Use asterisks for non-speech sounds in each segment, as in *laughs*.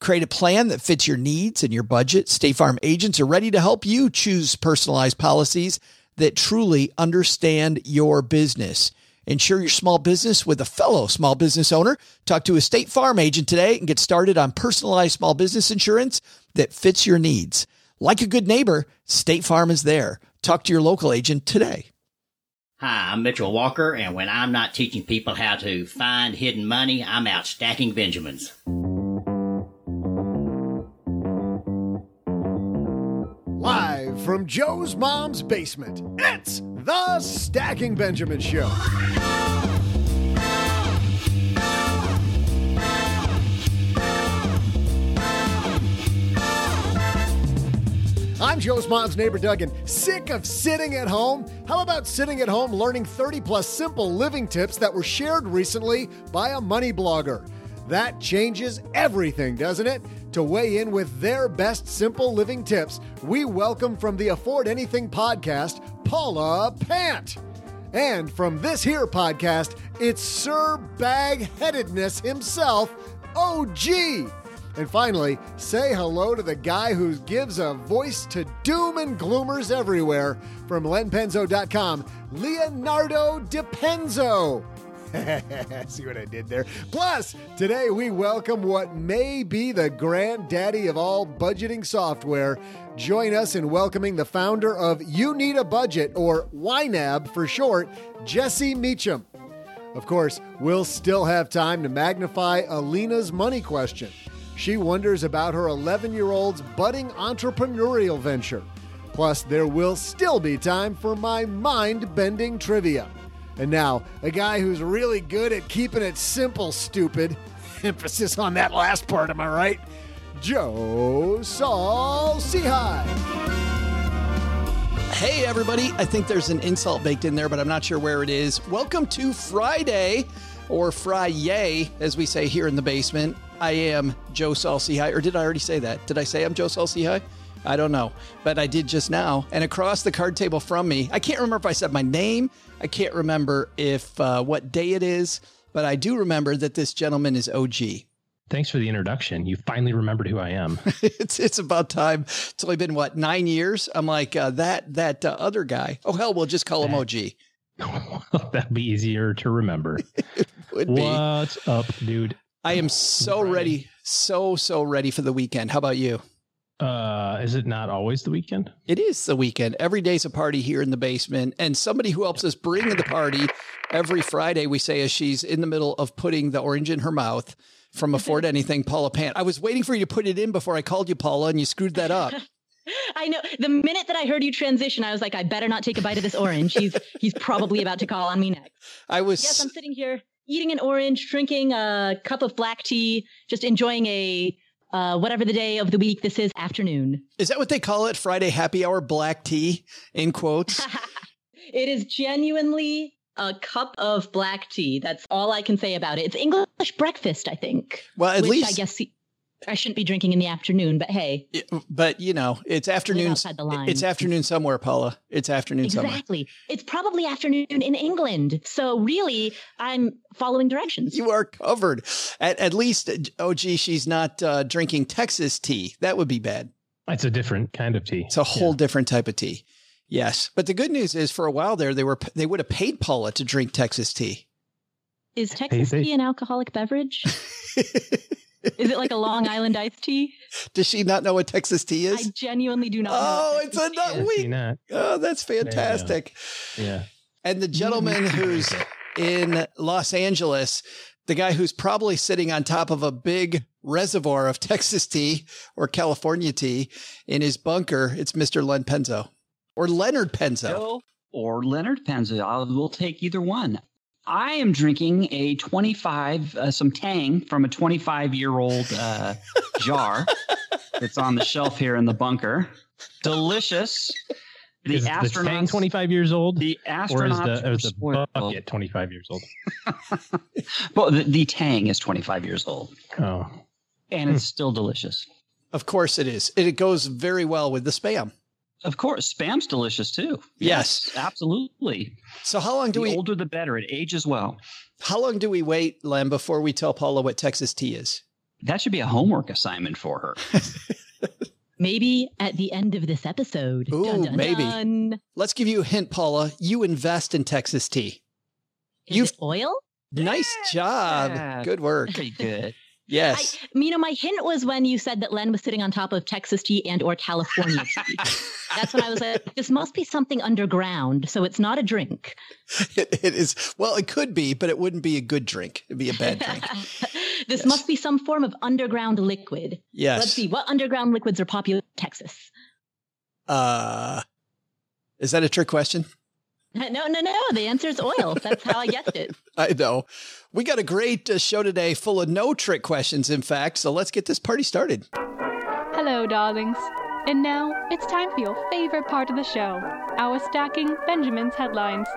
Create a plan that fits your needs and your budget. State Farm agents are ready to help you choose personalized policies that truly understand your business. Insure your small business with a fellow small business owner. Talk to a State Farm agent today and get started on personalized small business insurance that fits your needs. Like a good neighbor, State Farm is there. Talk to your local agent today. Hi, I'm Mitchell Walker, and when I'm not teaching people how to find hidden money, I'm out stacking Benjamins. From Joe's mom's basement, it's the Stacking Benjamin Show. I'm Joe's mom's neighbor Doug, and sick of sitting at home? How about sitting at home learning 30 plus simple living tips that were shared recently by a money blogger? That changes everything, doesn't it? To weigh in with their best simple living tips, we welcome from the Afford Anything podcast, Paula Pant. And from this here podcast, it's Sir Bag Headedness himself, OG. And finally, say hello to the guy who gives a voice to doom and gloomers everywhere from lenpenzo.com, Leonardo DiPenzo. *laughs* See what I did there? Plus, today we welcome what may be the granddaddy of all budgeting software. Join us in welcoming the founder of You Need a Budget, or YNAB for short, Jesse Meacham. Of course, we'll still have time to magnify Alina's money question. She wonders about her 11 year old's budding entrepreneurial venture. Plus, there will still be time for my mind bending trivia. And now, a guy who's really good at keeping it simple, stupid. *laughs* Emphasis on that last part, am I right? Joe Saul Sehy. Hey, everybody. I think there's an insult baked in there, but I'm not sure where it is. Welcome to Friday, or Friday, as we say here in the basement. I am Joe Saul Sehy, or did I already say that? Did I say I'm Joe Saul Sehy? I don't know, but I did just now. And across the card table from me, I can't remember if I said my name. I can't remember if uh, what day it is, but I do remember that this gentleman is OG. Thanks for the introduction. You finally remembered who I am. *laughs* it's it's about time. It's only been what nine years. I'm like uh, that that uh, other guy. Oh hell, we'll just call him OG. *laughs* That'd be easier to remember. *laughs* Would be. Up, dude? I am so ready, so so ready for the weekend. How about you? Uh, is it not always the weekend? It is the weekend. Every day's a party here in the basement, and somebody who helps us bring the party every Friday. We say as she's in the middle of putting the orange in her mouth from Afford Anything, Paula Pant. I was waiting for you to put it in before I called you, Paula, and you screwed that up. *laughs* I know. The minute that I heard you transition, I was like, I better not take a bite of this orange. He's he's probably about to call on me next. *laughs* I was. Yes, I'm sitting here eating an orange, drinking a cup of black tea, just enjoying a uh, whatever the day of the week this is, afternoon. Is that what they call it? Friday happy hour black tea in quotes. *laughs* it is genuinely a cup of black tea. That's all I can say about it. It's English breakfast, I think. Well, at which least I guess I shouldn't be drinking in the afternoon, but hey. But you know, it's afternoon. outside the lines. It's afternoon somewhere, Paula. It's afternoon somewhere. Exactly. It's probably afternoon in England. So really, I'm following directions. You are covered. At, at least, oh gee, she's not uh, drinking Texas tea. That would be bad. It's a different kind of tea. It's a whole different type of tea. Yes, but the good news is, for a while there, they were they would have paid Paula to drink Texas tea. Is Texas they- tea an alcoholic beverage? *laughs* *laughs* is it like a Long Island iced tea? Does she not know what Texas tea is? I genuinely do not. Oh, what it's a is. nut week. Oh, that's fantastic. Yeah. And the gentleman *laughs* who's in Los Angeles, the guy who's probably sitting on top of a big reservoir of Texas tea or California tea in his bunker, it's Mr. Len Penzo or Leonard Penzo. Joe or Leonard Penzo. I will take either one. I am drinking a 25, uh, some Tang from a 25 year old uh, *laughs* jar that's on the shelf here in the bunker. Delicious. The is the astronauts. tank 25 years old? the or is astronauts the, or is the spoiled. bucket 25 years old? *laughs* Well, the, the Tang is 25 years old, Oh, and it's still delicious. Of course it is. It goes very well with the spam. Of course, spam's delicious too. Yes. absolutely. So how long do the we older the better. It ages well. how long do we wait, Len, before we tell Paula what Texas tea is? That should be a homework assignment for her. *laughs* Maybe at the end of this episode. Ooh, Dun, dun, maybe. dun. Let's give you a hint, Paula. You invest in Texas tea. Is You've- it oil? Nice job. Yeah. Good work. Very good. Yes. I, you know, my hint was when you said that Len was sitting on top of Texas tea and or California tea. *laughs* That's when I was like, this must be something underground, so it's not a drink. It, it is. Well, it could be, but it wouldn't be a good drink. It'd be a bad drink. *laughs* this Yes. must be some form of underground liquid. Yes. Let's see, what underground liquids are popular in Texas? Uh, is that a trick question? *laughs* No, no, no. The answer is oil. That's how I guessed it. *laughs* I know. We got a great uh, show today full of no trick questions, in fact. So let's get this party started. Hello, darlings. And now it's time for your favorite part of the show our stacking Benjamin's headlines.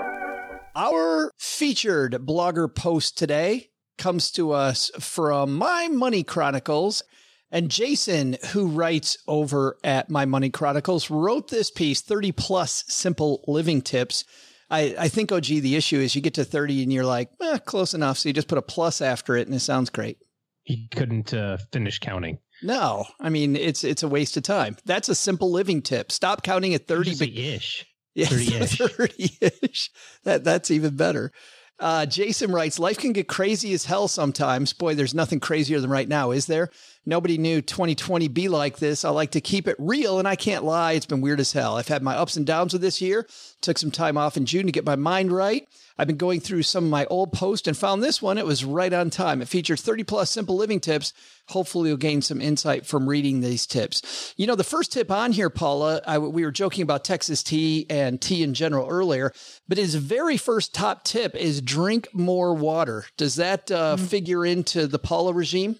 Our featured blogger post today comes to us from My Money Chronicles. And Jason, who writes over at My Money Chronicles, wrote this piece 30 plus simple living tips. I, I think, OG, the issue is you get to 30 and you're like, eh, close enough. So you just put a plus after it and it sounds great. he couldn't uh, finish counting. No, I mean, it's it's a waste of time. That's a simple living tip. Stop counting at 30. Ish. Yeah, *laughs* 30-ish. 30-ish. That that's even better. Uh, Jason writes, life can get crazy as hell sometimes. Boy, there's nothing crazier than right now, is there? Nobody knew 2020 be like this. I like to keep it real, and I can't lie. It's been weird as hell. I've had my ups and downs of this year. Took some time off in June to get my mind right. I've been going through some of my old posts and found this one. It was right on time. It features 30 plus simple living tips. Hopefully, you'll gain some insight from reading these tips. You know, the first tip on here, Paula, I, we were joking about Texas tea and tea in general earlier, but his very first top tip is drink more water. Does that uh, figure into the Paula regime?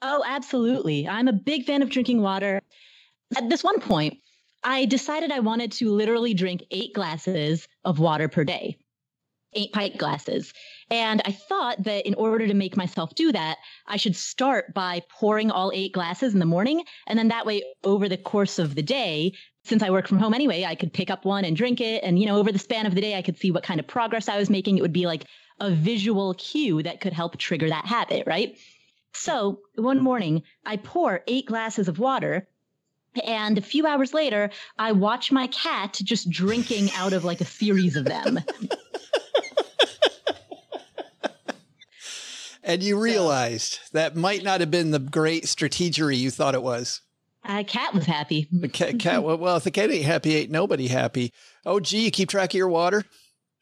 Oh, absolutely. I'm a big fan of drinking water. At this one point, I decided I wanted to literally drink eight glasses of water per day, eight pint glasses. And I thought that in order to make myself do that, I should start by pouring all eight glasses in the morning. And then that way, over the course of the day, since I work from home anyway, I could pick up one and drink it. And, you know, over the span of the day, I could see what kind of progress I was making. It would be like a visual cue that could help trigger that habit, right? So one morning, I pour eight glasses of water. And a few hours later, I watch my cat just drinking out of like a series of them. *laughs* And you realized that might not have been the great strategery you thought it was. Uh, cat was happy. The cat, *laughs* cat well, well, if the cat ain't happy, ain't nobody happy. Oh, gee, you keep track of your water?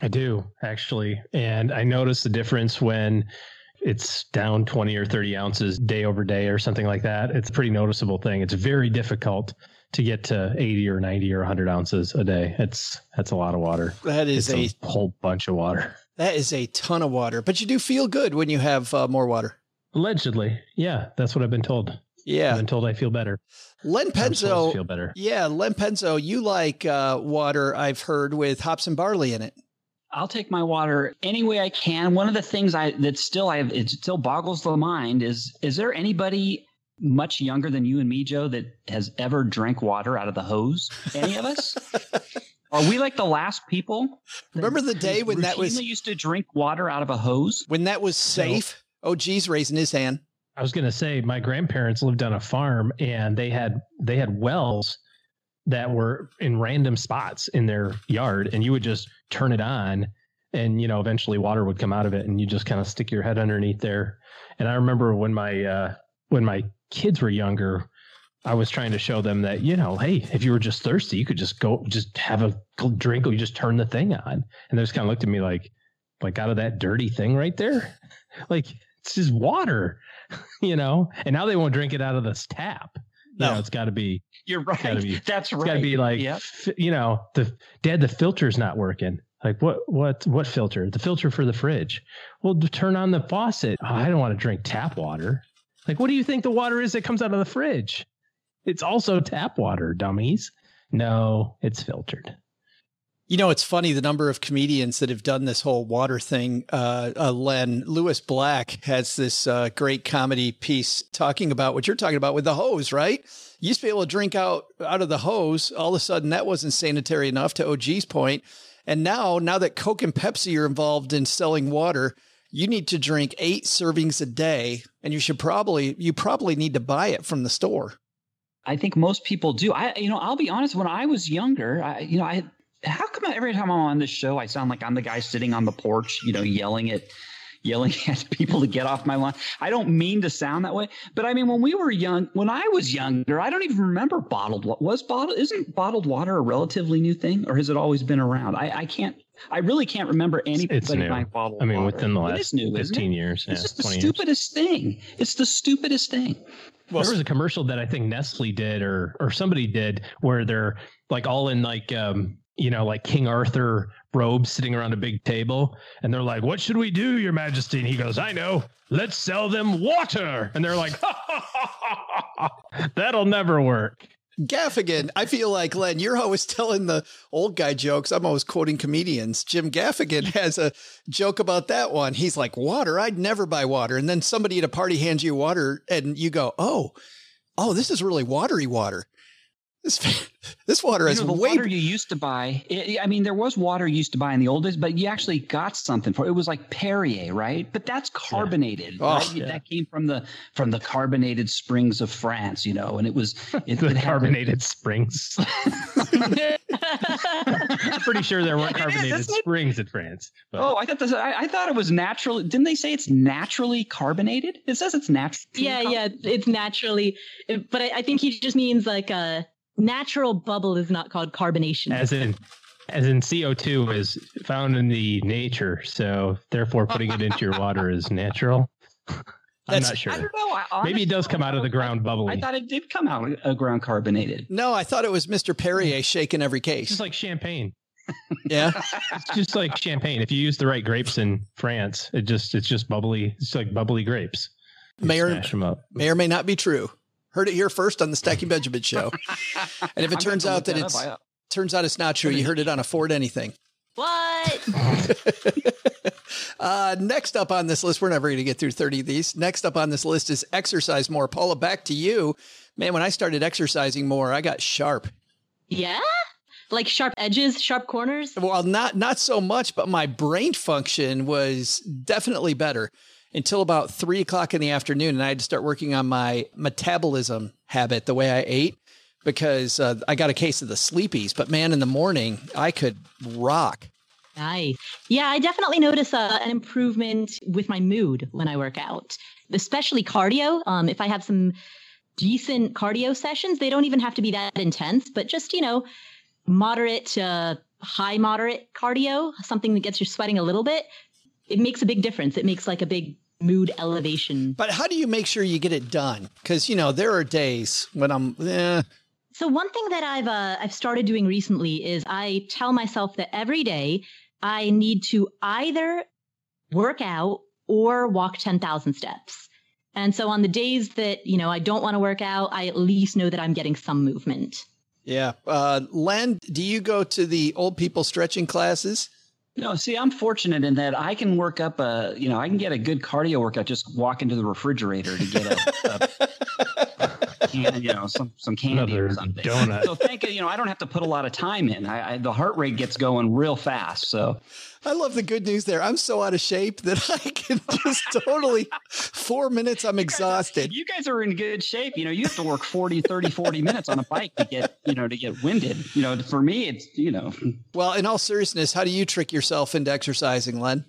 I do actually, and I notice the difference when it's down 20 or 30 ounces day over day or something like that. It's a pretty noticeable thing. It's very difficult to get to 80 or 90 or 100 ounces a day. It's that's a lot of water. That is It's a a whole bunch of water. That is a ton of water, but you do feel good when you have uh, more water. Allegedly, yeah, that's what I've been told. Yeah, I've been told I feel better. Len I'm to Penzo. feel better. Yeah, Len Penzo, you like uh, water? I've heard with hops and barley in it. I'll take my water any way I can. One of the things I that still I have it still boggles the mind is is there anybody much younger than you and me, Joe, that has ever drank water out of the hose? Any of us? *laughs* Are we like the last people? Remember the day when that was routinely used to drink water out of a hose? when that was safe? Oh, geez, raising his hand. I was going to say my grandparents lived on a farm and they had they had wells that were in random spots in their yard and you would just turn it on and you know eventually water would come out of it and you just kind of stick your head underneath there and i remember when my uh when my kids were younger i was trying to show them that you know hey if you were just thirsty you could just go just have a drink or you just turn the thing on and they just kind of looked at me like like out of that dirty thing right there *laughs* like it's just water *laughs* you know and now they won't drink it out of this tap you No. know it's got to be You're right. be- That's right. got to be like, Yep. f- you know, the dad, the filter's not working. Like what, what, what filter? The filter for the fridge. Well, to turn on the faucet. Oh, I don't want to drink tap water. Like, what do you think the water is that comes out of the fridge? It's also tap water, dummies. No, it's filtered. You know, it's funny the number of comedians that have done this whole water thing. Uh, uh, Len Lewis Black has this uh, great comedy piece talking about what you're talking about with the hose, right? You used to be able to drink out out of the hose. All of a sudden, that wasn't sanitary enough. To OG's point, and now now that Coke and Pepsi are involved in selling water, you need to drink eight servings a day, and you should probably you probably need to buy it from the store. I think most people do. I, you know, I'll be honest. When I was younger, I, you know, I how come every time I'm on this show, I sound like I'm the guy sitting on the porch, you know, yelling at yelling *laughs* at people to get off my lawn. I don't mean to sound that way, but I mean when we were young, when I was younger, I don't even remember bottled. What Was bottled? Isn't bottled water a relatively new thing, or has it always been around? I, I can't. I really can't remember anybody It's new. buying bottled I mean, water. within the last is new, isn't it? 15 years. It's just the 20 years. stupidest thing. It's the stupidest thing. Well, there was a commercial that I think Nestle did or or somebody did where they're like all in like um you know like King Arthur robes sitting around a big table and they're like what should we do your majesty? And he goes I know. Let's sell them water. And they're like *laughs* that'll never work Gaffigan, I feel like Len, you're always telling the old guy jokes. I'm always quoting comedians. Jim Gaffigan *laughs* has a joke about that one. He's like, "Water, I'd never buy water." And then somebody at a party hands you water, and you go, "Oh, oh, this is really watery water. This *laughs* this water You know, the way." water you used to buy. It, I mean, there was water you used to buy in the old days, but you actually got something for it. It was like Perrier, right? But that's carbonated. Oh, right? yeah. That came from the from the carbonated springs of France, you know, and it was *laughs* it, the it had- carbonated springs *laughs* I'm pretty sure there weren't carbonated isn't springs in France but Oh, I thought this. I, I thought it was natural. Didn't they say it's naturally carbonated? It says it's natural. yeah, yeah, it's naturally, but I, I think he just means like a natural bubble is not called carbonation. as in as in CO2 is found in the nature so therefore putting it into your water is natural I'm not sure I don't know. I, Maybe it does come out of the ground bubbly. I thought it did come out of uh, ground carbonated. no, I thought it was Mr. Perrier shaking every case. just like champagne. yeah, *laughs* It's just like champagne. If you use the right grapes in France, it just it's just bubbly. It's like bubbly grapes. You May or, smash them up. may or may not be true. Heard it here first on the Stacking Benjamin show. And if it *laughs* I'm turns out look that up. it's I- turns out it's not true, you heard it on Afford Anything. what? *laughs* uh, next up on this list, we're never going to get through 30 of these. Next up on this list is exercise more. Paula, back to you. Man, when I started exercising more, I got sharp. Yeah, like sharp edges, sharp corners. Well, not not so much, but my brain function was definitely better until about three o'clock in the afternoon, and I had to start working on my metabolism habit, the way I ate, because uh, I got a case of the sleepies. But man, in the morning, I could rock. Nice. Yeah, I definitely notice uh, an improvement with my mood when I work out, especially cardio. Um, if I have some decent cardio sessions, they don't even have to be that intense, but just, you know, moderate, uh, high moderate cardio, something that gets you sweating a little bit. It makes a big difference. It makes like a big mood elevation. But how do you make sure you get it done? Because you know there are days when I'm. Eh, So one thing that I've uh, I've started doing recently is I tell myself that every day I need to either work out or walk 10,000 steps. And so on the days that, you know, I don't want to work out, I at least know that I'm getting some movement. yeah. Uh, Len, do you go to the old people stretching classes? No, see, I'm fortunate in that I can work up a, you know, I can get a good cardio workout just walking to the refrigerator to get a, a can, you know, some some candy Another or something. donut. So thank you, you know, I don't have to put a lot of time in. I, I the heart rate gets going real fast. So I love the good news there. I'm so out of shape that *laughs* I can just totally, four minutes, I'm exhausted. you guys are in good shape. You know, you have to work 40, 30, 40 minutes on a bike to get, you know, to get winded. You know, for me, it's, you know, Well, in all seriousness, how do you trick yourself into exercising, Len?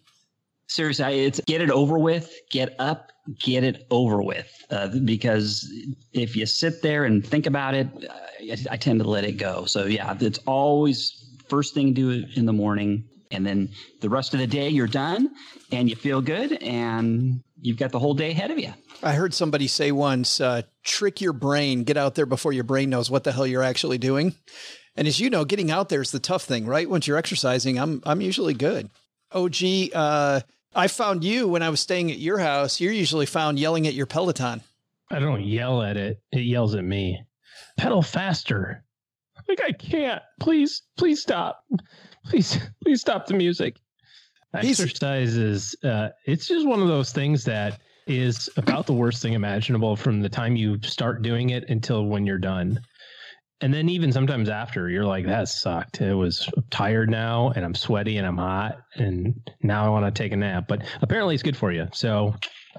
seriously, it's get it over with, get up, get it over with. Uh, because if you sit there and think about it, I, I tend to let it go. So yeah, it's always first thing to do in the morning. And then the rest of the day you're done and you feel good and you've got the whole day ahead of you. I heard somebody say once, uh, trick your brain, get out there before your brain knows what the hell you're actually doing. And as you know, getting out there is the tough thing, right? Once you're exercising, I'm I'm usually good. OG, uh, I found you when I was staying at your house. You're usually found yelling at your Peloton. I don't yell at it; it yells at me. Pedal faster. like I can't. Please, please stop. Please, please stop the music. He's- Exercise is uh, it's just one of those things that is about the worst thing imaginable from the time you start doing it until when you're done. And then even sometimes after, you're like, that sucked. It was I'm tired now and I'm sweaty and I'm hot and now I want to take a nap. But apparently it's good for you. So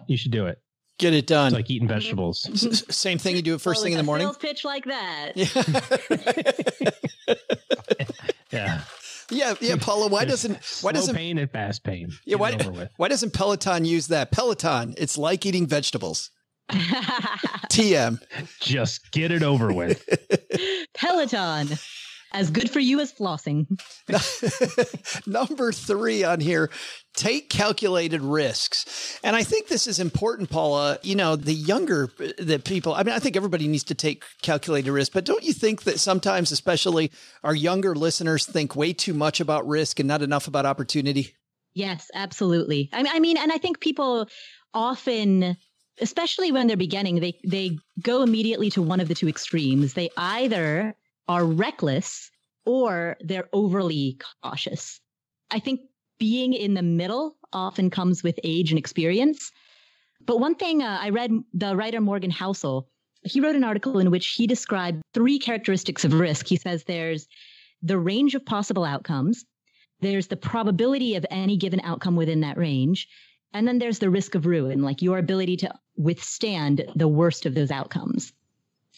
you should do it. Get it done. It's like eating vegetables. S- s- Same thing you do it first Well, thing in the a morning. Sales pitch like that. *laughs* *laughs* Yeah. Yeah. Yeah, yeah, Paula. Why doesn't why Slow doesn't pain and fast pain? yeah why, it over with. why doesn't Peloton use that? Peloton, it's like eating vegetables. *laughs* TM. Just get it over with. *laughs* Peloton, as good for you as flossing. *laughs* Number three on here, take calculated risks. And I think this is important, Paula. You know, the younger uh, the people, I mean, I think everybody needs to take calculated risks, but don't you think that sometimes, especially our younger listeners, think way too much about risk and not enough about opportunity? Yes, absolutely. I mean, I mean, and I think people often, especially when they're beginning, they they go immediately to one of the two extremes. They either are reckless or they're overly cautious. I think being in the middle often comes with age and experience. But one thing uh, I read the writer Morgan Housel, he wrote an article in which he described three characteristics of risk. He says there's the range of possible outcomes, there's the probability of any given outcome within that range, and then there's the risk of ruin, like your ability to withstand the worst of those outcomes.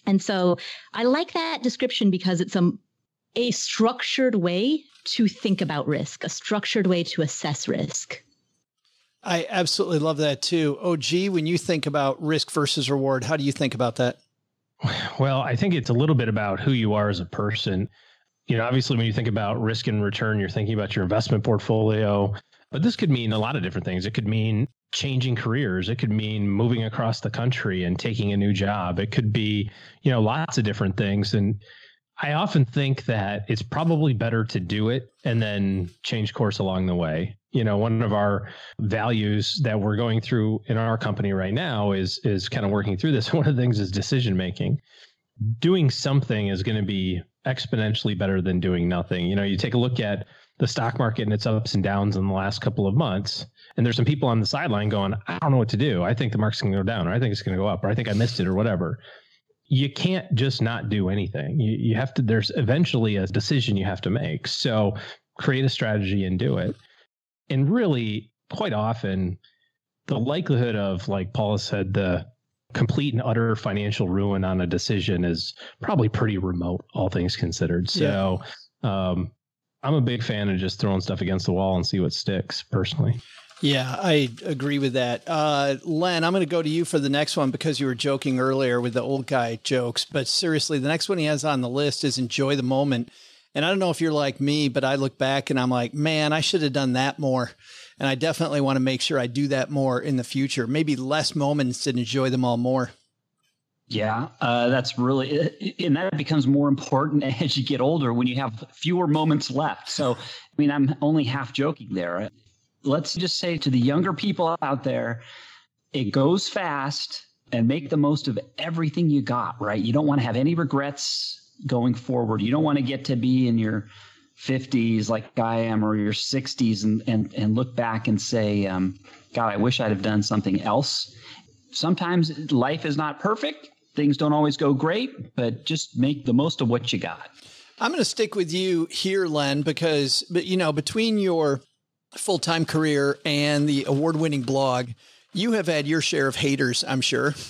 And so I like that description because it's a, a structured way to think about risk, a structured way to assess risk. I absolutely love that too. Oh, gee, when you think about risk versus reward, how do you think about that? Well, I think it's a little bit about who you are as a person. You know, obviously, when you think about risk and return, you're thinking about your investment portfolio, but this could mean a lot of different things. It could mean changing careers. It could mean moving across the country and taking a new job. It could be, you know, lots of different things. And I often think that it's probably better to do it and then change course along the way. You know, one of our values that we're going through in our company right now is is kind of working through this. *laughs* One of the things is decision making. Doing something is going to be exponentially better than doing nothing. You know, you take a look at the stock market and its ups and downs in the last couple of months, and there's some people on the sideline going, I don't know what to do. I think the market's going to go down, or I think it's going to go up, or I think I missed it, or whatever you can't just not do anything. You, you have to, there's eventually a decision you have to make. So create a strategy and do it. And really, quite often, the likelihood of, like Paula said, the complete and utter financial ruin on a decision is probably pretty remote, all things considered. So, um, I'm a big fan of just throwing stuff against the wall and see what sticks personally. Yeah, I agree with that. Uh, Len, I'm going to go to you for the next one because you were joking earlier with the old guy jokes. But seriously, the next one he has on the list is enjoy the moment. And I don't know if you're like me, but I look back and I'm like, man, I should have done that more. And I definitely want to make sure I do that more in the future. Maybe less moments and enjoy them all more. Yeah, uh, that's really, and that becomes more important *laughs* as you get older when you have fewer moments left. So, I mean, I'm only half joking there. Let's just say to the younger people out there, it goes fast and make the most of everything you got, right? You don't want to have any regrets going forward. You don't want to get to be in your 50s like I am or your 60s and, and, and look back and say, um, God, I wish I'd have done something else. Sometimes life is not perfect. Things don't always go great, but just make the most of what you got. I'm going to stick with you here, Len, because, but you know, between your full time career and the award winning blog, you have had your share of haters, I'm sure. *laughs*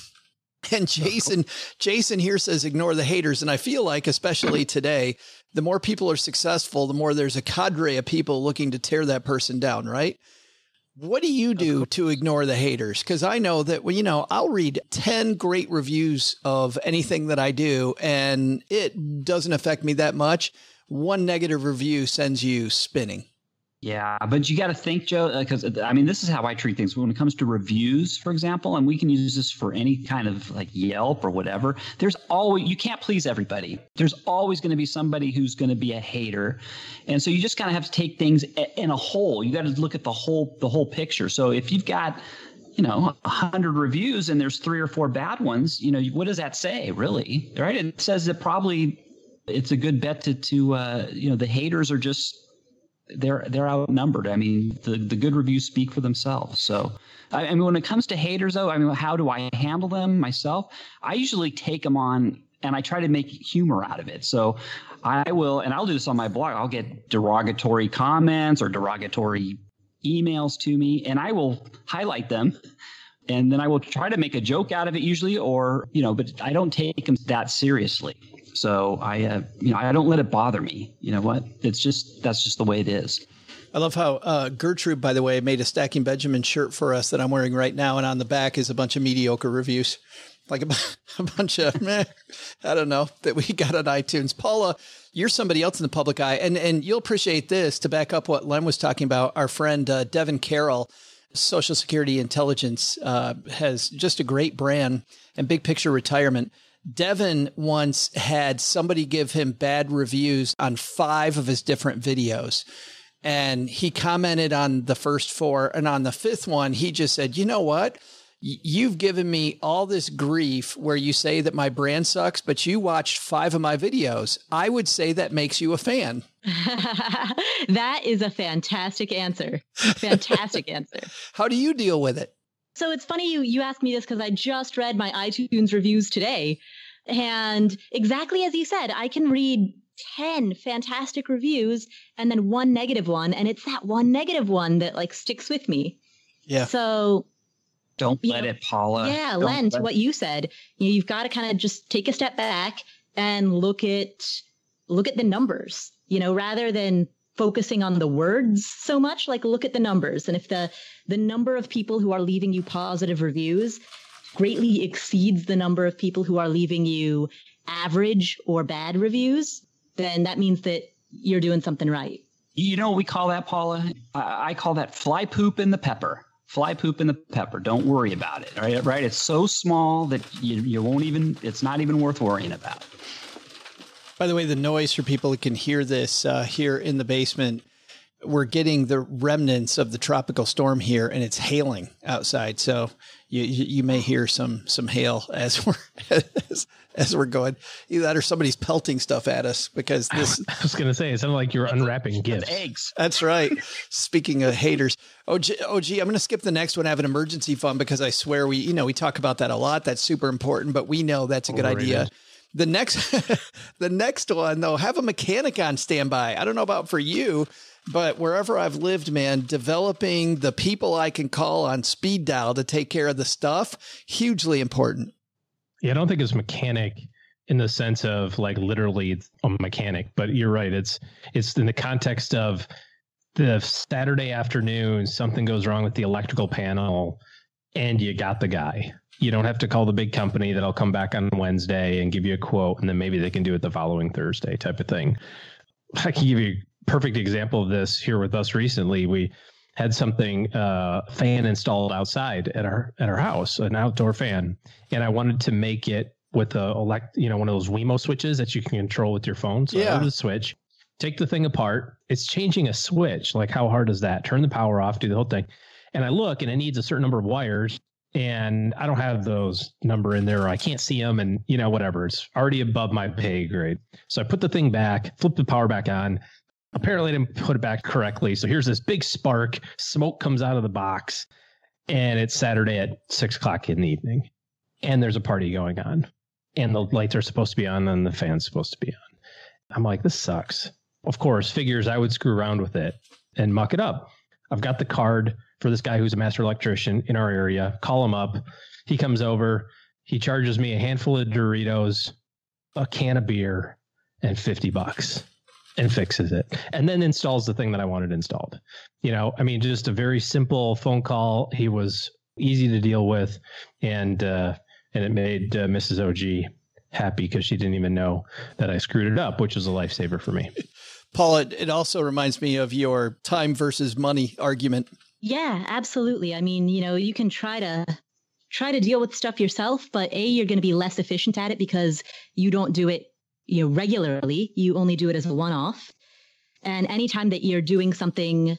And Jason, Jason here says ignore the haters. And I feel like, especially today, the more people are successful, the more there's a cadre of people looking to tear that person down, right? What do you do to ignore the haters? Because I know that, well, you know, I'll read 10 great reviews of anything that I do, and it doesn't affect me that much. One negative review sends you spinning. Yeah, but you got to think, Joe, because uh, I mean, this is how I treat things. When it comes to reviews, for example, and we can use this for any kind of like Yelp or whatever. There's always you can't please everybody. There's always going to be somebody who's going to be a hater, and so you just kind of have to take things in a whole. You got to look at the whole the whole picture. So if you've got you know, a hundred reviews and there's three or four bad ones, you know, what does that say really? Right. It says that probably it's a good bet to to uh, you know the haters are just they're they're outnumbered. I mean, the the good reviews speak for themselves. So, I, I mean, when it comes to haters, though, I mean, how do I handle them myself? I usually take them on and I try to make humor out of it. So, I will, and I'll do this on my blog. I'll get derogatory comments or derogatory emails to me, and I will highlight them. And then I will try to make a joke out of it usually, or, you know, but I don't take them that seriously. So I, uh, you know, I don't let it bother me. You know what? It's just that's just the way it is. I love how uh, Gertrude, by the way, made a Stacking Benjamin shirt for us that I'm wearing right now, and on the back is a bunch of mediocre reviews, like a, *laughs* a bunch of meh, I don't know that we got on iTunes. Paula, you're somebody else in the public eye, and and you'll appreciate this to back up what Len was talking about. Our friend uh, Devin Carroll, Social Security Intelligence, uh, has just a great brand and big picture retirement. Devin once had somebody give him bad reviews on five of his different videos. And he commented on the first four. And on the fifth one, he just said, you know what? You've given me all this grief where you say that my brand sucks, but you watched five of my videos. I would say that makes you a fan. *laughs* that is a fantastic answer. Fantastic *laughs* answer. How do you deal with it? So it's funny you you asked me this because I just read my iTunes reviews today, and exactly as you said, I can read 10 fantastic reviews and then one negative one and it's that one negative one that like sticks with me. Yeah. So don't let know, it, Paula. Yeah, don't Len, to what you said, you know, you've got to kind of just take a step back and look at look at the numbers, you know, rather than focusing on the words so much, like look at the numbers. And if the the number of people who are leaving you positive reviews greatly exceeds the number of people who are leaving you average or bad reviews, then that means that you're doing something right. You know we call that, Paula? I call that fly poop in the pepper. Fly poop in the pepper. Don't worry about it. Right? Right? It's so small that you, you won't even. It's not even worth worrying about. By the way, the noise for people who can hear this uh, here in the basement we're getting the remnants of the tropical storm here and it's hailing outside. So you, you may hear some, some hail as we're, *laughs* as, as we're going either that or somebody's pelting stuff at us because *laughs* this, I was going to say, it sounded like you're unwrapping gifts. Eggs. That's right. Speaking of haters. Oh, gee, oh, gee, I'm going to skip the next one. Have an emergency fund because I swear we, you know, we talk about that a lot. That's super important, but we know that's a good Overrated. idea. The next, *laughs* the next one though, have a mechanic on standby. I don't know about for you, but wherever I've lived, man, developing the people I can call on speed dial to take care of the stuff, hugely important. Yeah, I don't think it's mechanic in the sense of like literally a mechanic, but you're right. It's it's in the context of the Saturday afternoon, something goes wrong with the electrical panel, and you got the guy. You don't have to call the big company that'll come back on Wednesday and give you a quote, and then maybe they can do it the following Thursday, type of thing. I can give you a perfect example of this here with us recently. We had something uh, fan installed outside at our at our house, an outdoor fan, and I wanted to make it with a elect, you know, one of those Wemo switches that you can control with your phone. So yeah. I the switch, take the thing apart. It's changing a switch. Like how hard is that? Turn the power off, do the whole thing. And I look, and it needs a certain number of wires, and I don't have those number in there. Or I can't see them, and you know whatever. It's already above my pay grade. So I put the thing back, flip the power back on, apparently I didn't put it back correctly. So here's this big spark, smoke comes out of the box, and it's Saturday at six o'clock in the evening, and there's a party going on, and the lights are supposed to be on, and the fan's supposed to be on. I'm like, this sucks. Of course, figures I would screw around with it and muck it up. I've got the card for this guy who's a master electrician in our area. Call him up. He comes over. He charges me a handful of Doritos, a can of beer, and 50 bucks and fixes it and then installs the thing that I wanted installed. You know, I mean, just a very simple phone call. He was easy to deal with and, uh, and it made uh, Mrs. OG happy because she didn't even know that I screwed it up, which was a lifesaver for me. Paul, it, it also reminds me of your time versus money argument. Yeah, absolutely. I mean, you know, you can try to try to deal with stuff yourself, but A, you're going to be less efficient at it because you don't do it you know, regularly. You only do it as a one off. And anytime that you're doing something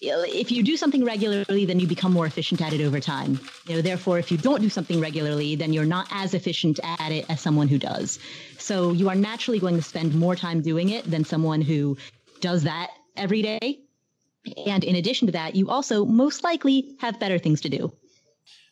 if you do something regularly, then you become more efficient at it over time. You know, therefore, if you don't do something regularly, then you're not as efficient at it as someone who does. So you are naturally going to spend more time doing it than someone who does that every day. And in addition to that, you also most likely have better things to do.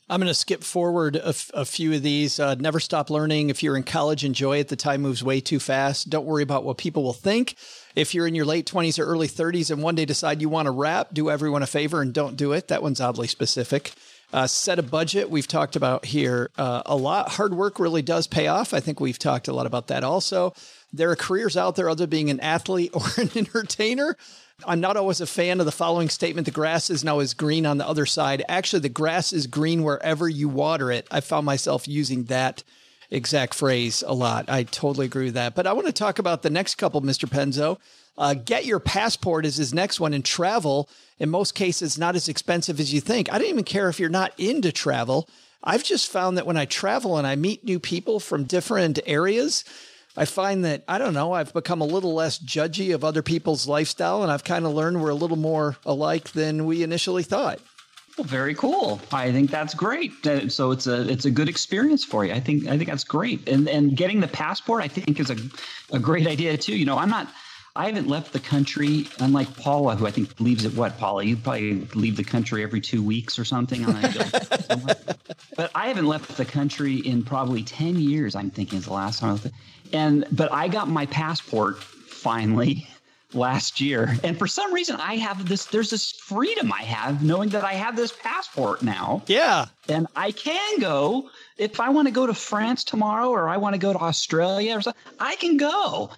I'm going to skip forward a, f- a few of these. Uh, never stop learning. If you're in college, enjoy it. The time moves way too fast. Don't worry about what people will think. If you're in your late 20s or early 30s and one day decide you want to rap, do everyone a favor and don't do it. That one's oddly specific. Uh, set a budget. We've talked about here uh, a lot. Hard work really does pay off. I think we've talked a lot about that also. There are careers out there other than being an athlete *laughs* or an entertainer I'm not always a fan of the following statement the grass is now as green on the other side. Actually, the grass is green wherever you water it. I found myself using that exact phrase a lot. I totally agree with that. But I want to talk about the next couple, Mr. Penzo. Uh, get your passport is his next one, and travel in most cases not as expensive as you think. I don't even care if you're not into travel. I've just found that when I travel and I meet new people from different areas, I find that, I don't know, I've become a little less judgy of other people's lifestyle and I've kind of learned we're a little more alike than we initially thought. Well, very cool. I think that's great. Uh, so it's a it's a good experience for you. I think I think that's great. And and getting the passport, I think, is a a great idea too. You know, I'm not. I haven't left the country, unlike Paula, who I think leaves at what, Paula? You probably leave the country every two weeks or something. *laughs* but I haven't left the country in probably 10 years, I'm thinking is the last time. I and but I got my passport finally *laughs* last year. And for some reason I have this there's this freedom I have knowing that I have this passport now. Yeah. And I can go if I want to go to France tomorrow or I want to go to Australia or something, I can go.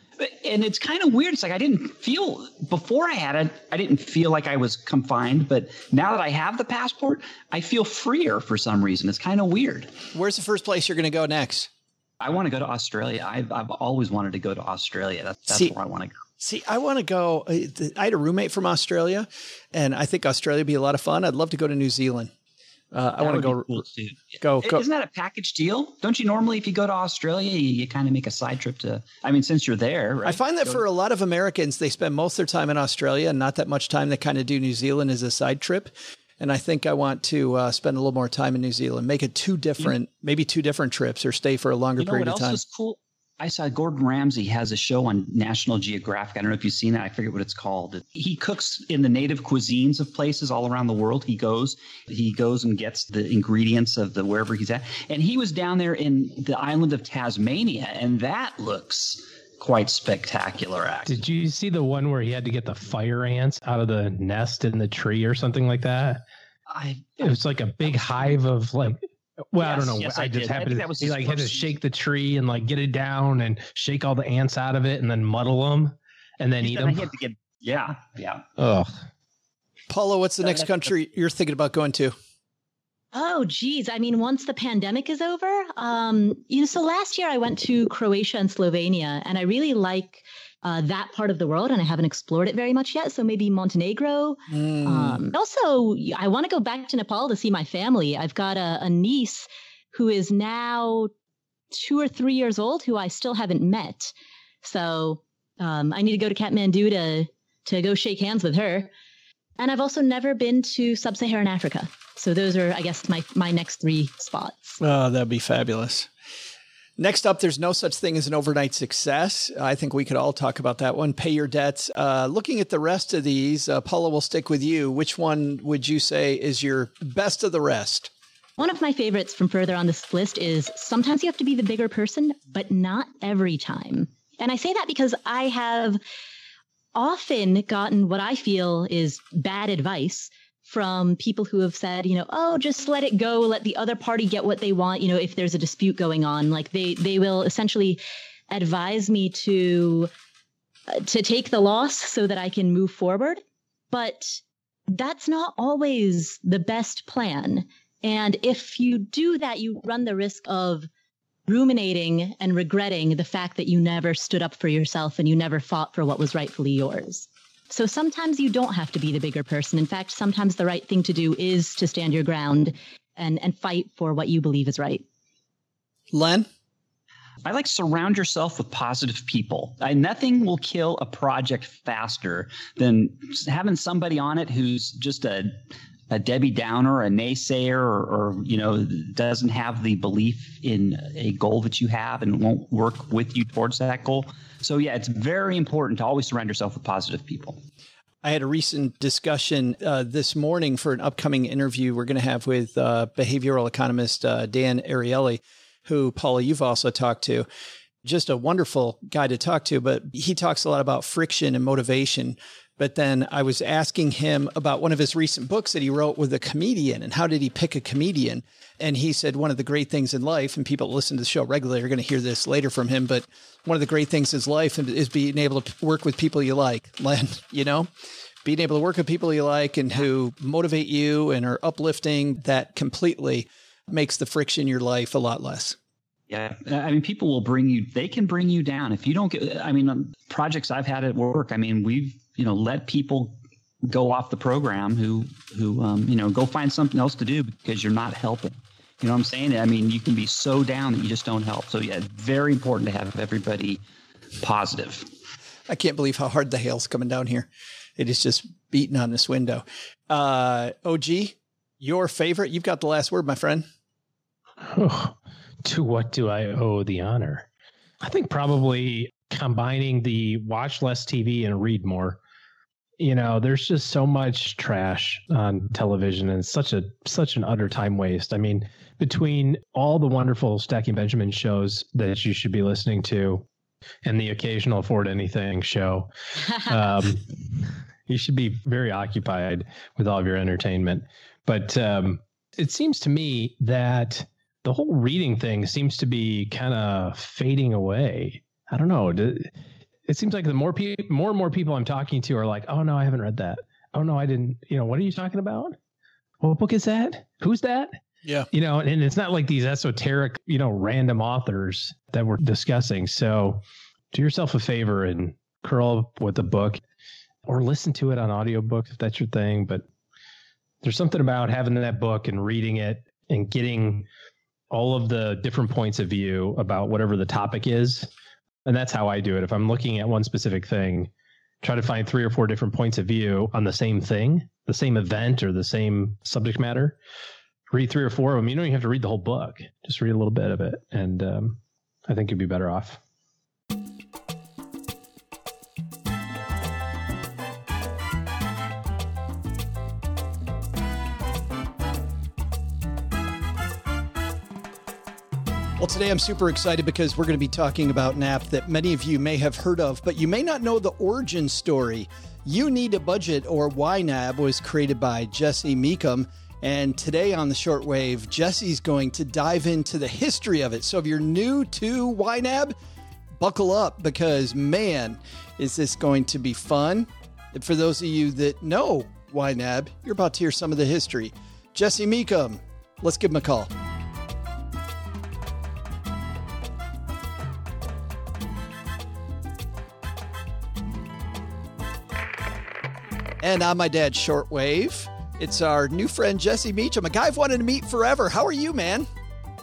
And it's kind of weird. It's like I didn't feel before I had it, I didn't feel like I was confined. But now that I have the passport, I feel freer for some reason. It's kind of weird. Where's the first place you're going to go next? I want to go to Australia. I've, I've always wanted to go to Australia. That's, that's see, where I want to go. See, I want to go. Uh, I had a roommate from Australia, and I think Australia would be a lot of fun. I'd love to go to New Zealand. Uh, I want to go, cool go. Go. Isn't that a package deal? Don't you normally, if you go to Australia, you, you kind of make a side trip to? I mean, since you're there, right? I find that go for a lot of Americans, they spend most of their time in Australia and not that much time. They kind of do New Zealand as a side trip and I think I want to uh, spend a little more time in New Zealand, make it two different, maybe two different trips, or stay for a longer you know period of time. Is cool. I saw Gordon Ramsay has a show on National Geographic. I don't know if you've seen that. I forget what it's called. He cooks in the native cuisines of places all around the world. He goes, he goes and gets the ingredients of the wherever he's at. And he was down there in the island of Tasmania, and that looks quite spectacular actually. Did you see the one where he had to get the fire ants out of the nest in the tree or something like that? I, it was like a big hive of like well, yes, I don't know. Yes, I, I just did. happened to he like had to shake the tree and like get it down and shake all the ants out of it and then muddle them and then eat them. Get, yeah, yeah. Oh, Paula, what's the next country you're thinking about going to? Oh, geez. I mean, once the pandemic is over, um, you know, so last year I went to Croatia and Slovenia, and I really like uh, that part of the world, and I haven't explored it very much yet. So maybe Montenegro. Mm. Um, also, I want to go back to Nepal to see my family. I've got a, a niece who is now two or three years old who I still haven't met. So um, I need to go to Kathmandu to to go shake hands with her. And I've also never been to sub-Saharan Africa. So those are, I guess, my my next three spots. Oh, that'd be fabulous. Next up, there's no such thing as an overnight success. I think we could all talk about that one. Pay your debts. Uh, looking at the rest of these, uh, Paula will stick with you. Which one would you say is your best of the rest? One of my favorites from further on this list is sometimes you have to be the bigger person, but not every time. And I say that because I have often gotten what I feel is bad advice from people who have said, you know, oh, just let it go, let the other party get what they want, you know, if there's a dispute going on. Like they they will essentially advise me to uh, to take the loss so that I can move forward. But that's not always the best plan. And if you do that, you run the risk of ruminating and regretting the fact that you never stood up for yourself and you never fought for what was rightfully yours. So sometimes you don't have to be the bigger person. In fact, sometimes the right thing to do is to stand your ground and, and fight for what you believe is right. Len? I like surround yourself with positive people. I, nothing will kill a project faster than having somebody on it who's just a a Debbie Downer, a naysayer, or, or, you know doesn't have the belief in a goal that you have and won't work with you towards that goal. So yeah, it's very important to always surround yourself with positive people. I had a recent discussion uh, this morning for an upcoming interview we're going to have with uh, behavioral economist uh, Dan Ariely, who Paula you've also talked to. Just a wonderful guy to talk to, but he talks a lot about friction and motivation. But then I was asking him about one of his recent books that he wrote with a comedian and how did he pick a comedian? And he said one of the great things in life, and people listen to the show regularly are going to hear this later from him, but one of the great things in life is being able to work with people you like, *laughs* Len, you know, being able to work with people you like and who motivate you and are uplifting that completely makes the friction in your life a lot less. Yeah, I mean, people will bring you. They can bring you down if you don't get. I mean, projects I've had at work. I mean, we've you know let people go off the program who who um, you know go find something else to do because you're not helping. You know what I'm saying? I mean, you can be so down that you just don't help. So yeah, very important to have everybody positive. I can't believe how hard the hail's coming down here. It is just beating on this window. Uh, OG, your favorite? You've got the last word, my friend. Oh, to what do I owe the honor? I think probably combining the watch less TV and read more. You know, there's just so much trash on television and such a such an utter time waste. I mean, between all the wonderful Stacking Benjamin shows that you should be listening to and the occasional Afford Anything show, *laughs* um, you should be very occupied with all of your entertainment. But um, it seems to me that the whole reading thing seems to be kind of fading away. I don't know. It seems like the more people, more and more people I'm talking to are like, "Oh no, I haven't read that. Oh no, I didn't. You know, what are you talking about? What book is that? Who's that? Yeah. You know, and it's not like these esoteric, you know, random authors that we're discussing. So do yourself a favor and curl up with a book or listen to it on audiobook if that's your thing. But there's something about having that book and reading it and getting all of the different points of view about whatever the topic is. And that's how I do it. If I'm looking at one specific thing, try to find three or four different points of view on the same thing, the same event or the same subject matter. Read three or four of them. You don't even have to read the whole book. Just read a little bit of it. And um, I think you'd be better off. Today I'm super excited because we're going to be talking about an app that many of you may have heard of, but you may not know the origin story. You Need a Budget, or YNAB, was created by Jesse Mecham. And today on the shortwave, Jesse's going to dive into the history of it. So if you're new to YNAB, buckle up because, man, is this going to be fun. And for those of you that know YNAB, you're about to hear some of the history. Jesse Mecham, let's give him a call. And on my dad's shortwave, it's our new friend Jesse Mecham, a guy I've wanted to meet forever. How are you, man?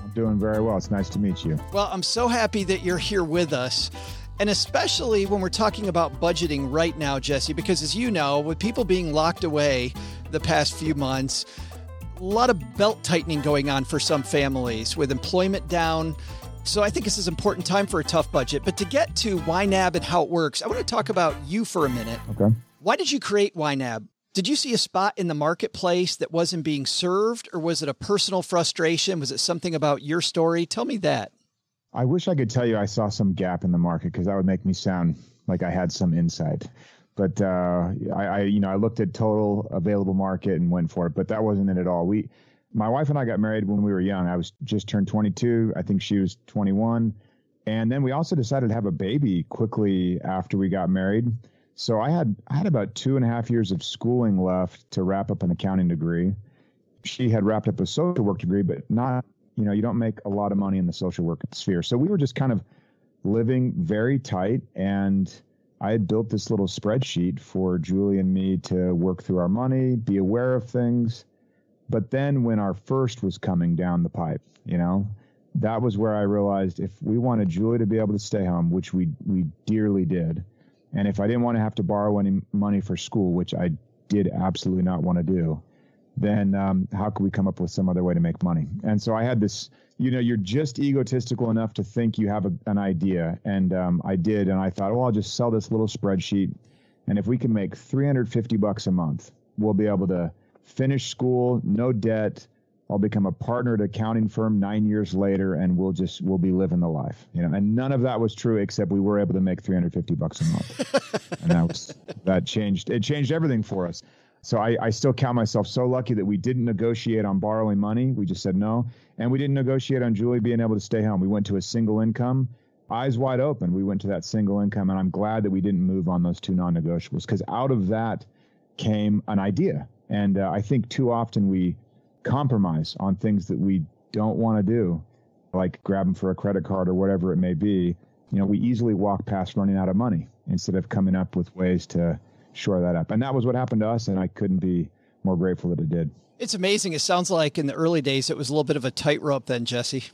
I'm doing very well. It's nice to meet you. Well, I'm so happy that you're here with us. And especially when we're talking about budgeting right now, Jesse, because as you know, with people being locked away the past few months, a lot of belt tightening going on for some families with employment down. So I think this is an important time for a tough budget. But to get to YNAB and how it works, I want to talk about you for a minute. Okay. Why did you create YNAB? Did you see a spot in the marketplace that wasn't being served, or was it a personal frustration? Was it something about your story? Tell me that. I wish I could tell you I saw some gap in the market because that would make me sound like I had some insight. But uh, I, I, you know, I looked at total available market and went for it. But that wasn't it at all. We, my wife and I got married when we were young. I was just turned 22. I think she was 21. And then we also decided to have a baby quickly after we got married. So I had I had about two and a half years of schooling left to wrap up an accounting degree. She had wrapped up a social work degree, but not you know you don't make a lot of money in the social work sphere. So we were just kind of living very tight, and I had built this little spreadsheet for Julie and me to work through our money, be aware of things. But then when our first was coming down the pipe, you know, that was where I realized if we wanted Julie to be able to stay home, which we we dearly did, and if I didn't want to have to borrow any money for school, which I did absolutely not want to do, then um, how could we come up with some other way to make money? And so I had this, you know, you're just egotistical enough to think you have a, an idea. And um, I did. And I thought, well, I'll just sell this little spreadsheet. And if we can make 350 bucks a month, we'll be able to finish school, no debt. I'll become a partner at an accounting firm nine years later, and we'll just we'll be living the life, you know. And none of that was true, except we were able to make 350 bucks a month, *laughs* and that was that changed. It changed everything for us. So I, I still count myself so lucky that we didn't negotiate on borrowing money. We just said no. And we didn't negotiate on Julie being able to stay home. We went to a single income, eyes wide open. We went to that single income. And I'm glad that we didn't move on those two non negotiables because out of that came an idea. And uh, I think too often we compromise on things that we don't want to do, like grab them for a credit card or whatever it may be. You know, we easily walk past running out of money instead of coming up with ways to shore that up. And that was what happened to us, and I couldn't be more grateful that it did. It's amazing. It sounds like in the early days it was a little bit of a tightrope then, Jesse.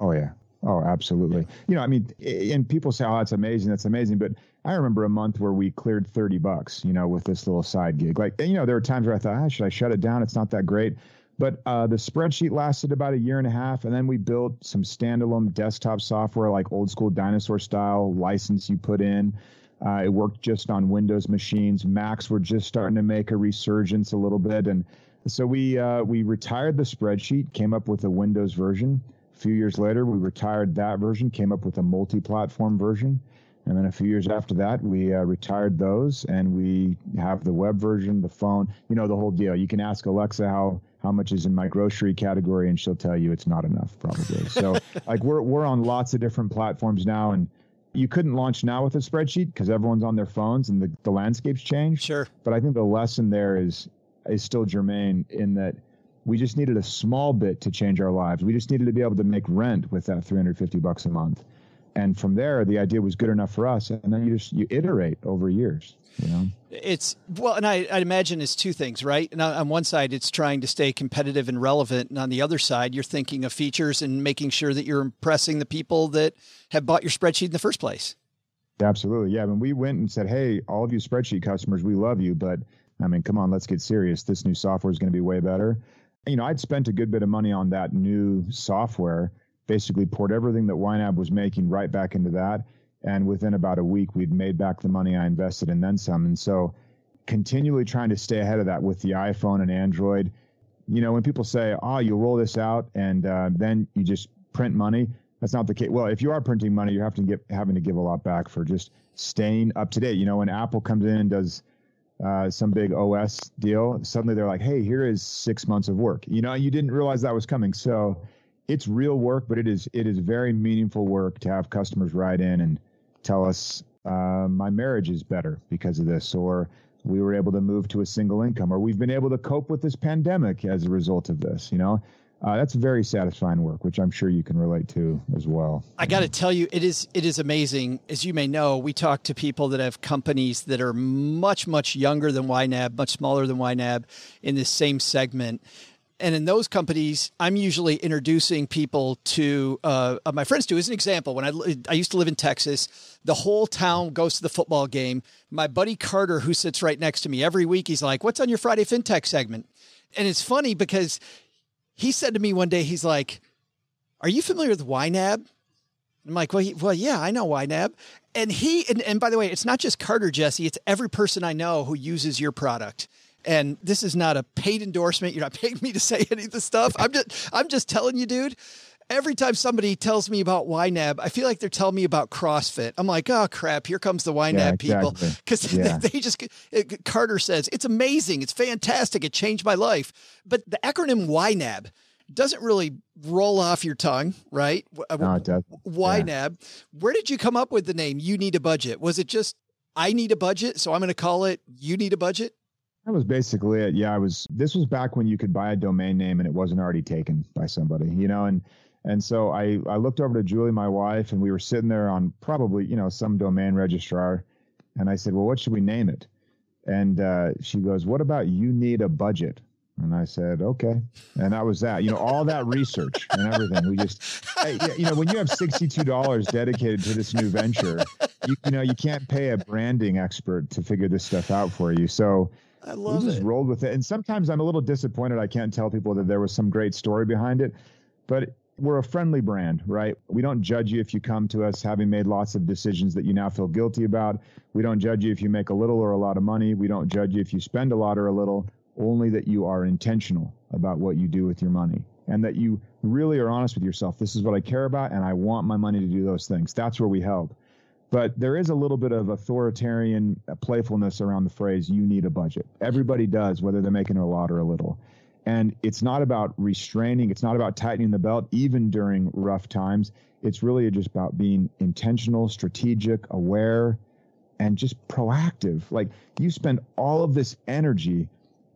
Oh yeah. Oh, absolutely. You know, I mean, and people say, "Oh, that's amazing. That's amazing." But I remember a month where we cleared thirty bucks, you know, with this little side gig. Like, you know, there were times where I thought, ah, "Should I shut it down? It's not that great." But uh, the spreadsheet lasted about a year and a half, and then we built some standalone desktop software, like old school dinosaur style license you put in. Uh, it worked just on Windows machines. Macs were just starting to make a resurgence a little bit, and so we uh, we retired the spreadsheet, came up with a Windows version. A few years later, we retired that version, came up with a multi-platform version, and then a few years after that, we uh, retired those, and we have the web version, the phone, you know, the whole deal. You can ask Alexa how how much is in my grocery category, and she'll tell you it's not enough, probably. so, *laughs* like, we're we're on lots of different platforms now, and you couldn't launch now with a spreadsheet because everyone's on their phones and the, the landscape's changed. Sure. But I think the lesson there is is still germane in that we just needed a small bit to change our lives. We just needed to be able to make rent with that 350 bucks a month. And from there, the idea was good enough for us. And then you just you iterate over years. You know, it's well, and I, I imagine it's two things, right? And on one side, it's trying to stay competitive and relevant, and on the other side, you're thinking of features and making sure that you're impressing the people that have bought your spreadsheet in the first place. Absolutely, yeah. When we went and said, "Hey, all of you spreadsheet customers, we love you, but I mean, come on, let's get serious. This new software is going to be way better." You know, I'd spent a good bit of money on that new software. Basically, poured everything that YNAB was making right back into that and within about a week, we'd made back the money I invested and then some. And so, continually trying to stay ahead of that with the iPhone and Android. You know, when people say, "Oh, you'll roll this out and uh, then you just print money," that's not the case. Well, if you are printing money, you're having to get having to give a lot back for just staying up to date. You know, when Apple comes in and does uh, some big OS deal, suddenly they're like, "Hey, here is six months of work." You know, you didn't realize that was coming. So it's real work, but it is it is very meaningful work to have customers write in and tell us uh, my marriage is better because of this, or we were able to move to a single income, or we've been able to cope with this pandemic as a result of this. You know, uh, that's very satisfying work, which I'm sure you can relate to as well. I got to tell you, it is it is amazing. As you may know, we talk to people that have companies that are much much younger than YNAB, much smaller than YNAB, in this same segment, and in those companies, I'm usually introducing people to uh, uh, my friends to. As an example, when I I used to live in Texas, the whole town goes to the football game. My buddy Carter, who sits right next to me every week, he's like, "What's on your Friday FinTech segment?" And it's funny because he said to me one day, he's like, "Are you familiar with YNAB?" I'm like, well, he, well, yeah, I know YNAB. And he, and, and by the way, it's not just Carter, Jesse, it's every person I know who uses your product and this is not a paid endorsement. You're not *laughs* paying me to say any of the stuff. I'm just I'm just telling you, dude. Every time somebody tells me about YNAB, I feel like they're telling me about CrossFit. I'm like, oh crap, here comes the YNAB yeah, exactly. people because *laughs* yeah. they, they, just. It, Carter says it's amazing, it's fantastic, it changed my life. But the acronym YNAB doesn't really roll off your tongue, right? Uh, no, it does. YNAB. Yeah. Where did you come up with the name? You need a budget. Was it just I need a budget, so I'm going to call it You need a budget? That was basically it. Yeah, I was. This was back when you could buy a domain name and it wasn't already taken by somebody, you know. And and so I I looked over to Julie, my wife, and we were sitting there on probably you know some domain registrar, and I said, well, what should we name it? And uh, she goes, what about you need a budget? And I said, okay. And that was that. You know, all that research and everything. We just, hey, you know, when you have $62 dedicated to this new venture, you, you know, you can't pay a branding expert to figure this stuff out for you. So I love we just it. rolled with it. And sometimes I'm a little disappointed. I can't tell people that there was some great story behind it, but we're a friendly brand, right? We don't judge you if you come to us having made lots of decisions that you now feel guilty about. We don't judge you if you make a little or a lot of money. We don't judge you if you spend a lot or a little only that you are intentional about what you do with your money and that you really are honest with yourself. This is what I care about, and I want my money to do those things. That's where we help. But there is a little bit of authoritarian uh, playfulness around the phrase, you need a budget. Everybody does, whether they're making a lot or a little. And it's not about restraining, it's not about tightening the belt, even during rough times. It's really just about being intentional, strategic, aware, and just proactive. Like you spend all of this energy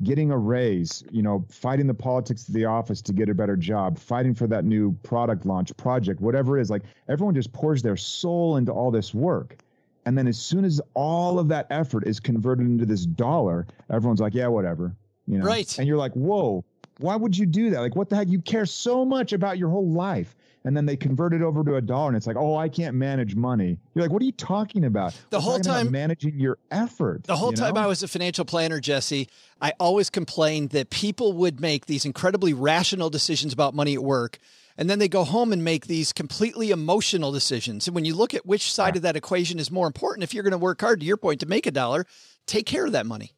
getting a raise, you know, fighting the politics of the office to get a better job, fighting for that new product launch project, whatever it is. Like everyone just pours their soul into all this work. And then as soon as all of that effort is converted into this dollar, everyone's like, yeah, whatever. You know? Right. And you're like, whoa, why would you do that? Like, what the heck? You care so much about your whole life. And then they convert it over to a dollar and it's like, oh, I can't manage money. You're like, what are you talking about? The whole time- managing your effort. The whole you time? I was a financial planner, Jesse, I always complained that people would make these incredibly rational decisions about money at work. And then they go home and make these completely emotional decisions. And when you look at which side of that equation is more important, if you're going to work hard, to your point, to make a dollar, take care of that money.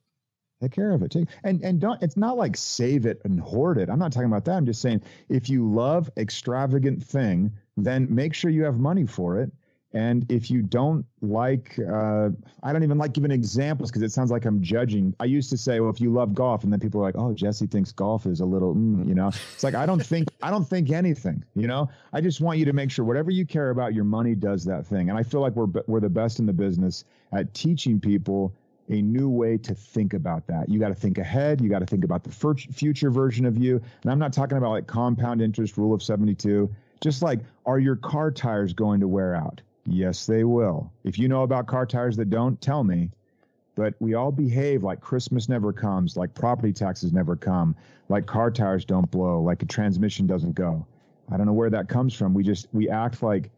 Take care of it. Take, and and don't. It's not like save it and hoard it. I'm not talking about that. I'm just saying if you love extravagant thing, then make sure you have money for it. And if you don't like, uh, I don't even like giving examples because it sounds like I'm judging. I used to say, well, if you love golf, and then people are like, oh, Jesse thinks golf is a little, mm, you know. It's like I don't think I don't think anything. You know, I just want you to make sure whatever you care about, your money does that thing. And I feel like we're we're the best in the business at teaching people a new way to think about that. You got to think ahead. You got to think about the fur- future version of you. And I'm not talking about like compound interest, rule of 72. Just like, are your car tires going to wear out? Yes, they will. If you know about car tires that don't, tell me. But we all behave like Christmas never comes, like property taxes never come, like car tires don't blow, like a transmission doesn't go. I don't know where that comes from. We just, we act like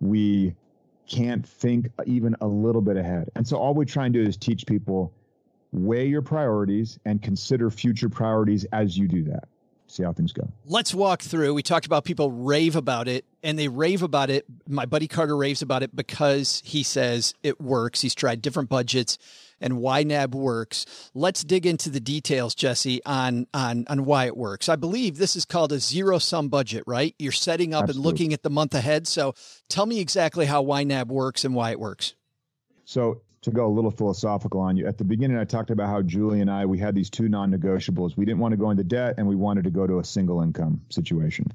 we can't think even a little bit ahead. And so all we try and do is teach people weigh your priorities and consider future priorities as you do that. See how things go. Let's walk through. We talked about people rave about it, and they rave about it. My buddy Carter raves about it because he says it works. He's tried different budgets, and YNAB works. Let's dig into the details, Jesse, on on on why it works. I believe this is called a zero sum budget, right? You're setting up Absolutely. and looking at the month ahead. So, tell me exactly how YNAB works and why it works. So to go a little philosophical on you, at the beginning I talked about how Julie and I we had these two non-negotiables. We didn't want to go into debt and we wanted to go to a single income situation.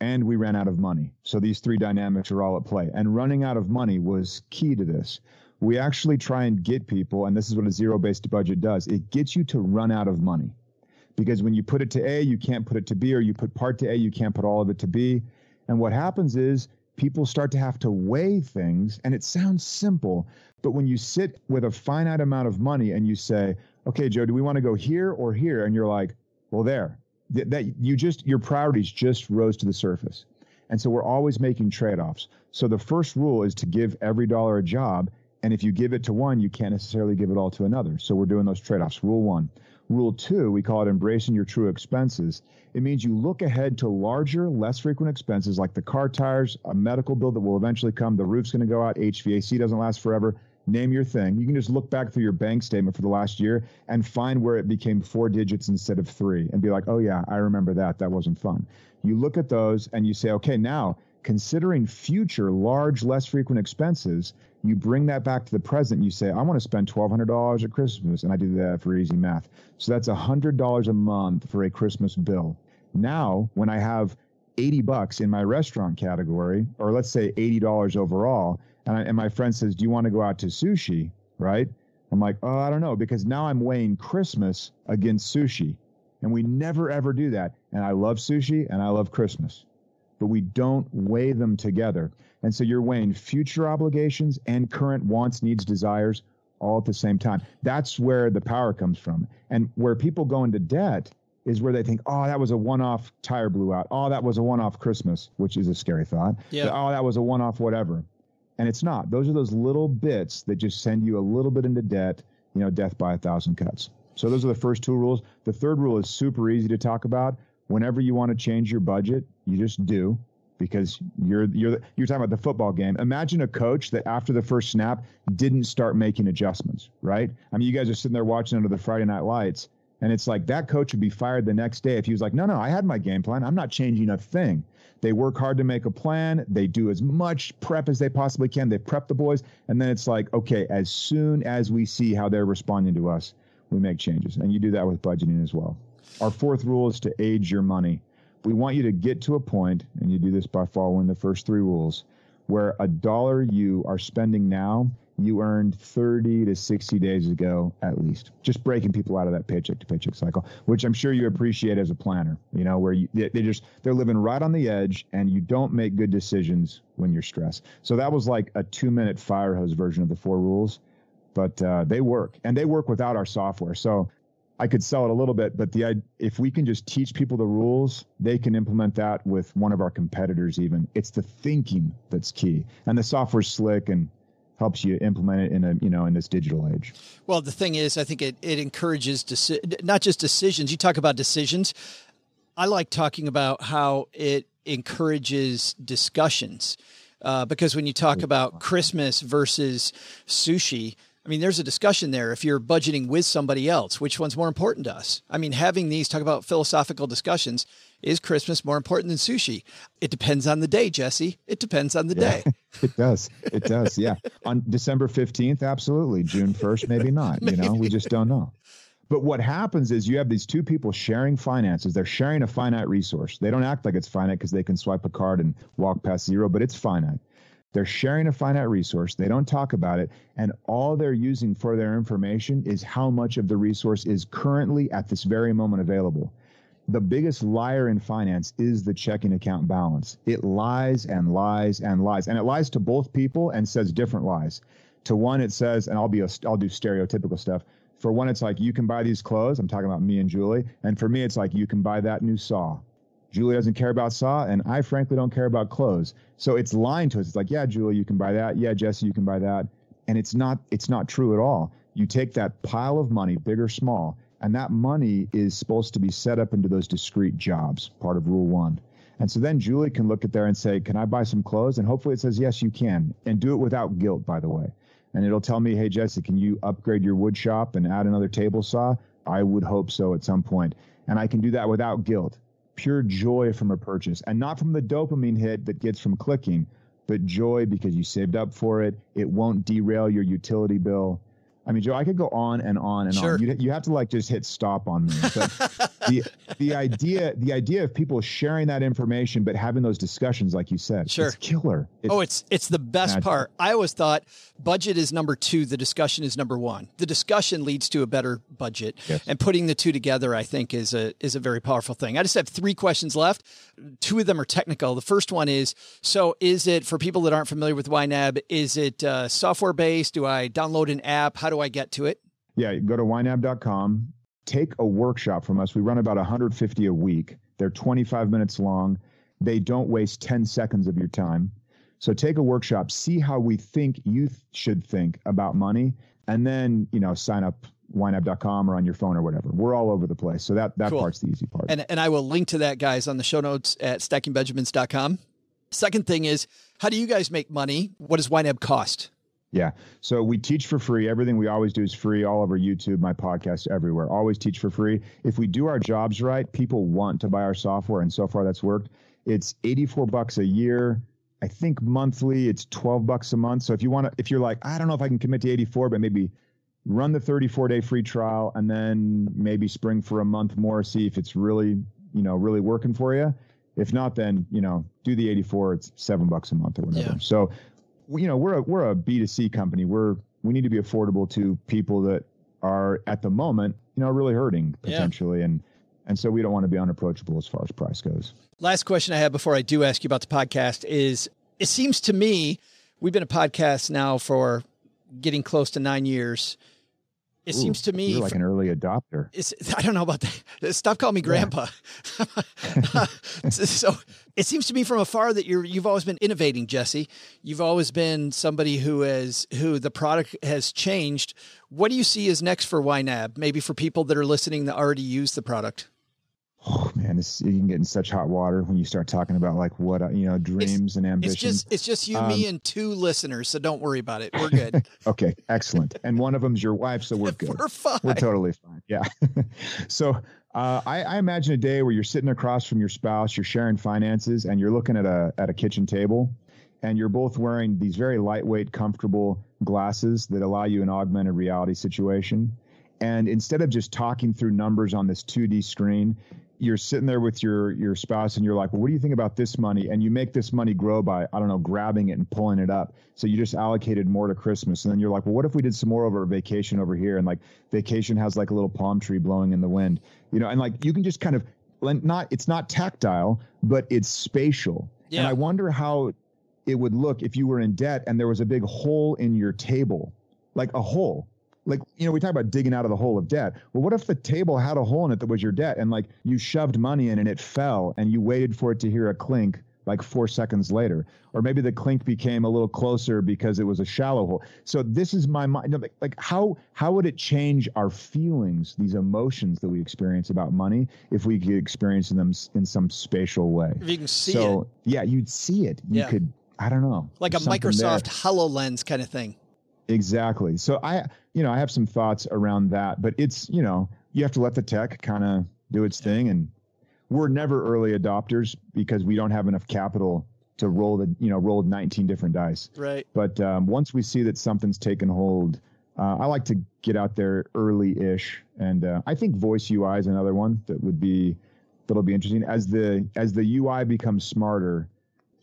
And we ran out of money. So these three dynamics are all at play. And running out of money was key to this. We actually try and get people, and this is what a zero-based budget does. It gets you to run out of money. Because when you put it to A, you can't put it to B, or you put part to A, you can't put all of it to B. And what happens is people start to have to weigh things, and it sounds simple, but when you sit with a finite amount of money and you say, okay, Joe, do we want to go here or here? And you're like, well, there. Th- that you just your priorities just rose to the surface. And so we're always making trade-offs. So the first rule is to give every dollar a job. And if you give it to one, you can't necessarily give it all to another. So we're doing those trade-offs. Rule one. Rule two, we call it embracing your true expenses. It means you look ahead to larger, less frequent expenses like the car tires, a medical bill that will eventually come, the roof's going to go out, HVAC doesn't last forever. Name your thing. You can just look back through your bank statement for the last year and find where it became four digits instead of three and be like, oh, yeah, I remember that. That wasn't fun. You look at those and you say, okay, now considering future large, less frequent expenses, you bring that back to the present. You say, I want to spend $1,200 at Christmas. And I do that for easy math. So that's $100 a month for a Christmas bill. Now, when I have 80 bucks in my restaurant category, or let's say $80 overall, and, I, and my friend says, Do you want to go out to sushi? Right? I'm like, Oh, I don't know, because now I'm weighing Christmas against sushi. And we never ever do that. And I love sushi and I love Christmas, but we don't weigh them together. And so you're weighing future obligations and current wants, needs, desires all at the same time. That's where the power comes from. And where people go into debt is where they think, oh, that was a one off tire blew out. Oh, that was a one off Christmas, which is a scary thought. Yeah. Oh, that was a one off whatever. And it's not. Those are those little bits that just send you a little bit into debt, you know, death by a thousand cuts. So those are the first two rules. The third rule is super easy to talk about. Whenever you want to change your budget, you just do because you're you're you're talking about the football game. Imagine a coach that after the first snap didn't start making adjustments, right? I mean, you guys are sitting there watching under the Friday night lights and it's like that coach would be fired the next day if he was like, "No, no, I had my game plan. I'm not changing a thing." They work hard to make a plan. They do as much prep as they possibly can. They prep the boys, and then it's like, okay, as soon as we see how they're responding to us, we make changes. And you do that with budgeting as well. Our fourth rule is to age your money. We want you to get to a point, and you do this by following the first three rules, where a dollar you are spending now, you earned 30 to 60 days ago at least. Just breaking people out of that paycheck to paycheck cycle, which I'm sure you appreciate as a planner, you know, where you, they, they just, they're living right on the edge and you don't make good decisions when you're stressed. So that was like a two minute fire hose version of the four rules, but uh, they work and they work without our software. So I could sell it a little bit, but the if we can just teach people the rules, they can implement that with one of our competitors. Even it's the thinking that's key, and the software's slick and helps you implement it in a you know in this digital age. Well, the thing is, I think it it encourages deci- not just decisions. You talk about decisions. I like talking about how it encourages discussions. Uh, because when you talk about Christmas versus sushi, I mean, there's a discussion there. If you're budgeting with somebody else, which one's more important to us? I mean, having these talk about philosophical discussions is Christmas more important than sushi? It depends on the day, Jesse. It depends on the Yeah, day. *laughs* it does. It does. Yeah. On December 15th, absolutely. June 1st, maybe not. You know, we just don't know. But what happens is you have these two people sharing finances. They're sharing a finite resource. They don't act like it's finite because they can swipe a card and walk past zero, but it's finite. They're sharing a finite resource. They don't talk about it. And all they're using for their information is how much of the resource is currently at this very moment available. The biggest liar in finance is the checking account balance. It lies and lies and lies. And it lies to both people and says different lies. To one, it says, and I'll be, I'll do stereotypical stuff. For one, it's like, you can buy these clothes. I'm talking about me and Julie. And for me, it's like, you can buy that new saw. Julie doesn't care about saw, and I frankly don't care about clothes. So it's lying to us. It's like, yeah, Julie, you can buy that. Yeah, Jesse, you can buy that. And it's not it's not true at all. You take that pile of money, big or small, and that money is supposed to be set up into those discrete jobs, part of rule one. And so then Julie can look at there and say, Can I buy some clothes? And hopefully it says, Yes, you can. And do it without guilt, by the way. And it'll tell me, Hey, Jesse, can you upgrade your wood shop and add another table saw? I would hope so at some point. And I can do that without guilt pure joy from a purchase and not from the dopamine hit that gets from clicking, but joy because you saved up for it. It won't derail your utility bill. I mean, Joe, I could go on and on and Sure. on. You, you have to like just hit stop on me. But *laughs* the the idea the idea of people sharing that information but having those discussions, like you said, Sure. it's killer. It's, oh, it's it's the best magic. part. I always thought budget is number two, the discussion is number one. The discussion leads to a better budget, Yes. and putting the two together, I think, is a is a very powerful thing. I just have three questions left. Two of them are technical. The first one is: so is it for people that aren't familiar with YNAB? Is it uh, software based? Do I download an app? How do I get to it? Yeah, go to ynab.com, take a workshop from us. We run about 150 a week. They're 25 minutes long. They don't waste 10 seconds of your time. So take a workshop, see how we think you th- should think about money, and then, you know, sign up ynab.com or on your phone or whatever. We're all over the place. So that that Cool. part's the easy part. And and I will link to that, guys, on the show notes at stackingbenjamins.com. Second thing is, how do you guys make money? What does YNAB cost? Yeah. So we teach for free. Everything we always do is free all over YouTube, my podcast, everywhere. Always teach for free. If we do our jobs right, people want to buy our software. And so far that's worked. It's 84 bucks a year. I think monthly it's 12 bucks a month. So if you want to, if you're like, I don't know if I can commit to 84, but maybe run the 34 day free trial and then maybe spring for a month more, see if it's really, you know, really working for you. If not, then, you know, do the 84. It's seven bucks a month or whatever. Yeah. So, you know, we're a, we're a B2C company. We're, we need to be affordable to people that are at the moment, you know, really hurting Yeah. potentially. And, and so we don't want to be unapproachable as far as price goes. Last question I have before I do ask you about the podcast is it seems to me we've been a podcast now for getting close to nine years. It Ooh, seems to me you're like an early adopter. *laughs* I don't know about that. Stop calling me grandpa. *laughs* so it seems to me from afar that you're you've always been innovating, Jesse. You've always been somebody who has who the product has changed. What do you see as next for YNAB? Maybe for people that are listening that already use the product. Oh man, this, you can get in such hot water when you start talking about like what you know dreams and ambitions. It's just it's just you, Um, me, and two listeners. So don't worry about it. We're *laughs* good. okay, excellent. And one of them's your wife, so we're *laughs* good. We're fine. We're totally fine. Yeah. *laughs* so uh, I, I imagine a day where you're sitting across from your spouse, you're sharing finances, and you're looking at a at a kitchen table, and you're both wearing these very lightweight, comfortable glasses that allow you an augmented reality situation. And instead of just talking through numbers on this 2D screen, you're sitting there with your your spouse and you're like, well, what do you think about this money? And you make this money grow by I don't know, grabbing it and pulling it up. So you just allocated more to Christmas, and then you're like, well, what if we did some more over a vacation over here? And like vacation has like a little palm tree blowing in the wind, you know, and like you can just kind of not it's not tactile, but it's spatial. Yeah. And I wonder how it would look if you were in debt and there was a big hole in your table, like a hole like you know we talk about digging out of the hole of debt well what if the table had a hole in it that was your debt and like you shoved money in and it fell and you waited for it to hear a clink like four seconds later or maybe the clink became a little closer because it was a shallow hole so this is my mind like, like how how would it change our feelings these emotions that we experience about money if we could experience them in some spatial way If you can see so it, yeah you'd see it you Yeah. could i don't know like a something there. Microsoft HoloLens kind of thing. Exactly. So I, you know, I have some thoughts around that, but it's, you know, you have to let the tech kind of do its thing. And we're never early adopters because we don't have enough capital to roll the, you know, roll 19 different dice. Right. But um, once we see that something's taken hold, uh, I like to get out there early-ish, and uh, I think voice UI is another one that would be that'll be interesting as the as the UI becomes smarter,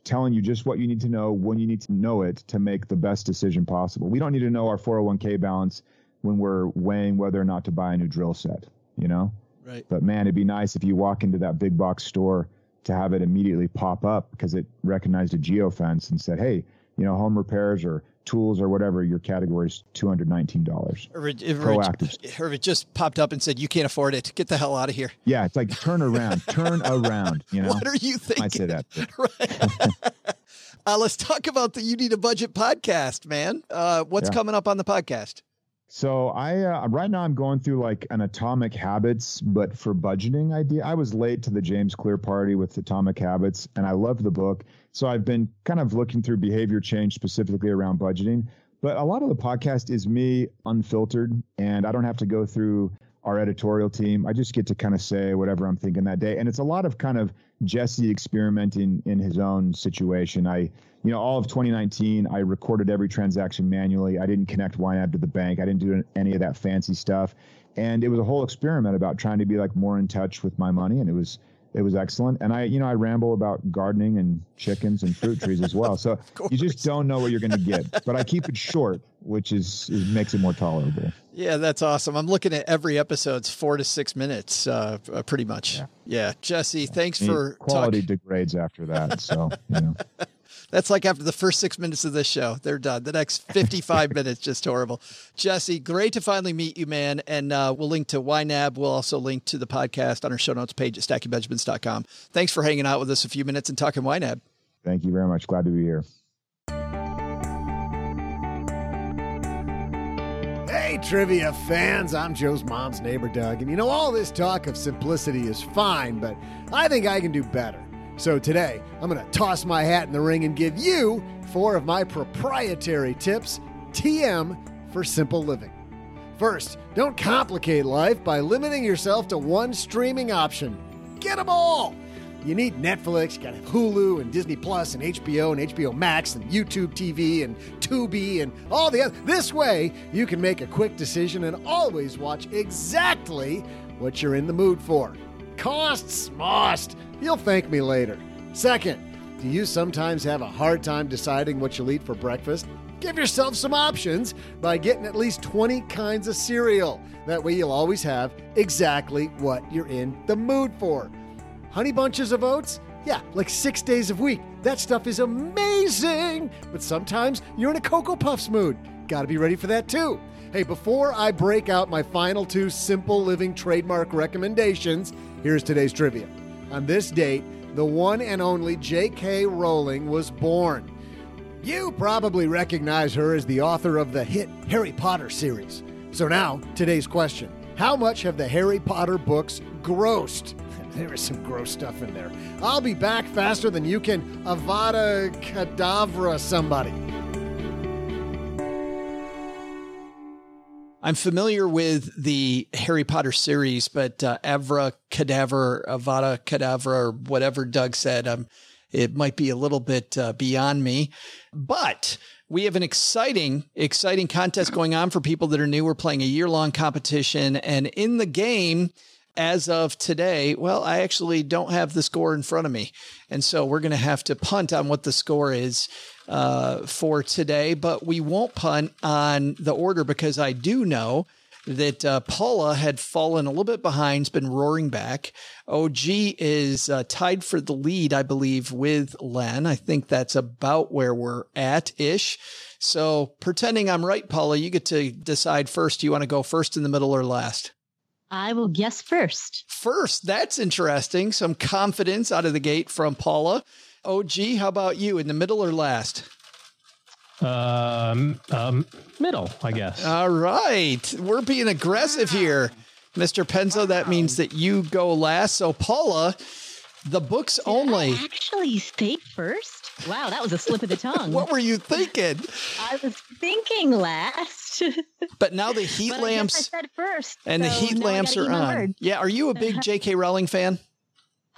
telling you just what you need to know when you need to know it to make the best decision possible. We don't need to know our 401k balance when we're weighing whether or not to buy a new drill set, you know. Right. But man, it'd be nice if you walk into that big box store to have it immediately pop up because it recognized a geofence and said, "Hey, you know, home repairs or tools or whatever your category is two hundred nineteen dollars." Or it, if Proactive. or it just popped up and said, "You can't afford it. Get the hell out of here." Yeah, it's like turn around, *laughs* turn around. You know, What are you thinking? I say that. *laughs* right. *laughs* uh, let's talk about the You Need a Budget podcast, man. Uh, what's Yeah. coming up on the podcast? So I uh, right now I'm going through like an Atomic Habits, but for budgeting idea. I was late to the James Clear party with Atomic Habits, and I loved the book. So I've been kind of looking through behavior change specifically around budgeting. But a lot of the podcast is me unfiltered, and I don't have to go through our editorial team. I just get to kind of say whatever I'm thinking that day, and it's a lot of kind of Jesse experimenting in his own situation. I you know, all of 2019, I recorded every transaction manually. I didn't connect YNAB to the bank. I didn't do any of that fancy stuff. And it was a whole experiment about trying to be like more in touch with my money. And it was, it was excellent. And I, you know, I ramble about gardening and chickens and fruit trees as well. *laughs* So you just don't know what you're going to get, but I keep it short, which is, is makes it more tolerable. Yeah, that's awesome. I'm looking at every episode's four to six minutes, uh, uh, pretty much. Yeah, Jesse, thanks I mean, for quality talking. degrades after that. So, you know. *laughs* That's like after the first six minutes of this show, they're done. The next 55 *laughs* minutes, just horrible. Jesse, great to finally meet you, man. And uh, we'll link to YNAB. We'll also link to the podcast on our show notes page at stackingbenjamins.com. Thanks for hanging out with us a few minutes and talking YNAB. Thank you very much. Glad to be here. Hey, trivia fans, I'm Joe's mom's neighbor, Doug. And you know, all this talk of simplicity is fine, but I think I can do better. So today, I'm going to toss my hat in the ring and give you four of my proprietary tips TM for simple living. First, don't complicate life by limiting yourself to one streaming option. Get them all! You need Netflix, you got Hulu and Disney Plus and HBO and HBO Max and YouTube TV and Tubi and all the other. This way, you can make a quick decision and always watch exactly what you're in the mood for. Costs most. You'll thank me later. Second, do you sometimes have a hard time deciding what you'll eat for breakfast? Give yourself some options by getting at least 20 kinds of cereal. That way, you'll always have exactly what you're in the mood for. Honey bunches of oats? Yeah, like six days a week. That stuff is amazing. But sometimes you're in a Cocoa Puffs mood. got to be ready for that too. Hey, before I break out my final two simple living trademark recommendations, here's today's trivia. On this date, the one and only J.K. Rowling was born. You probably recognize her as the author of the hit Harry Potter series. So now, today's question How much have the Harry Potter books grossed? *laughs* There is some gross stuff in there. I'll be back faster than you can Avada Kedavra somebody. I'm familiar with the Harry Potter series, but uh, Avra Cadaver, Avada Kedavra, or whatever Doug said, um, it might be a little bit uh, beyond me. But we have an exciting, exciting contest going on for people that are new. We're playing a year long competition, and in the game, as of today, well, I actually don't have the score in front of me. And so we're going to have to punt on what the score is uh, for today, but we won't punt on the order because I do know that uh, Paula had fallen a little bit behind, has been roaring back. OG is uh, tied for the lead, I believe, with Len. I think that's about where we're at ish. So pretending I'm right, Paula, you get to decide first. Do you want to go first in the middle or last? I will guess first. First, that's interesting. Some confidence out of the gate from Paula. OG, how about you? In the middle or last? Um, um, middle, I guess. All right. We're being aggressive here. Mr. Penzo, that means that you go last. So, Paula, the books Did only. I actually state first? Wow, that was a slip of the tongue. *laughs* What were you thinking? I was thinking last. *laughs* But now the heat lamps but I guess I said first. and the heat lamps are on. words. Yeah. Are you a big *laughs* J.K. Rowling fan?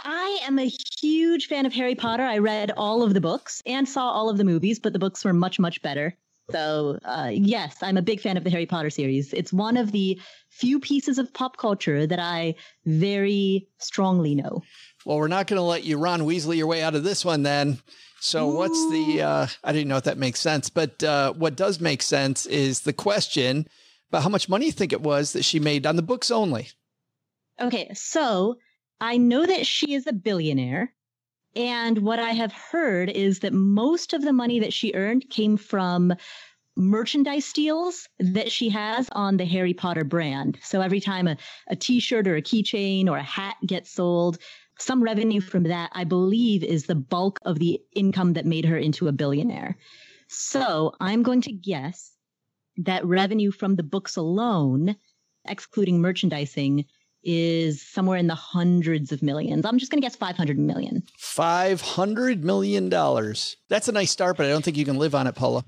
I am a huge fan of Harry Potter. I read all of the books and saw all of the movies, but the books were much, much better. So, uh, yes, I'm a big fan of the Harry Potter series. It's one of the few pieces of pop culture that I very strongly know. Well, we're not going to let you Ron Weasley your way out of this one then. So what's the uh I didn't know if that makes sense, but uh what does make sense is the question about how much money you think it was that she made on the books only. Okay, so I know that she is a billionaire. And what I have heard is that most of the money that she earned came from merchandise deals that she has on the Harry Potter brand. So every time a, a t shirt or a keychain or a hat gets sold, some revenue from that, I believe, is the bulk of the income that made her into a billionaire. So I'm going to guess that revenue from the books alone, excluding merchandising, is somewhere in the hundreds of millions. I'm just going to guess 500 million. Five hundred million dollars. That's a nice start, but I don't think you can live on it, Paula.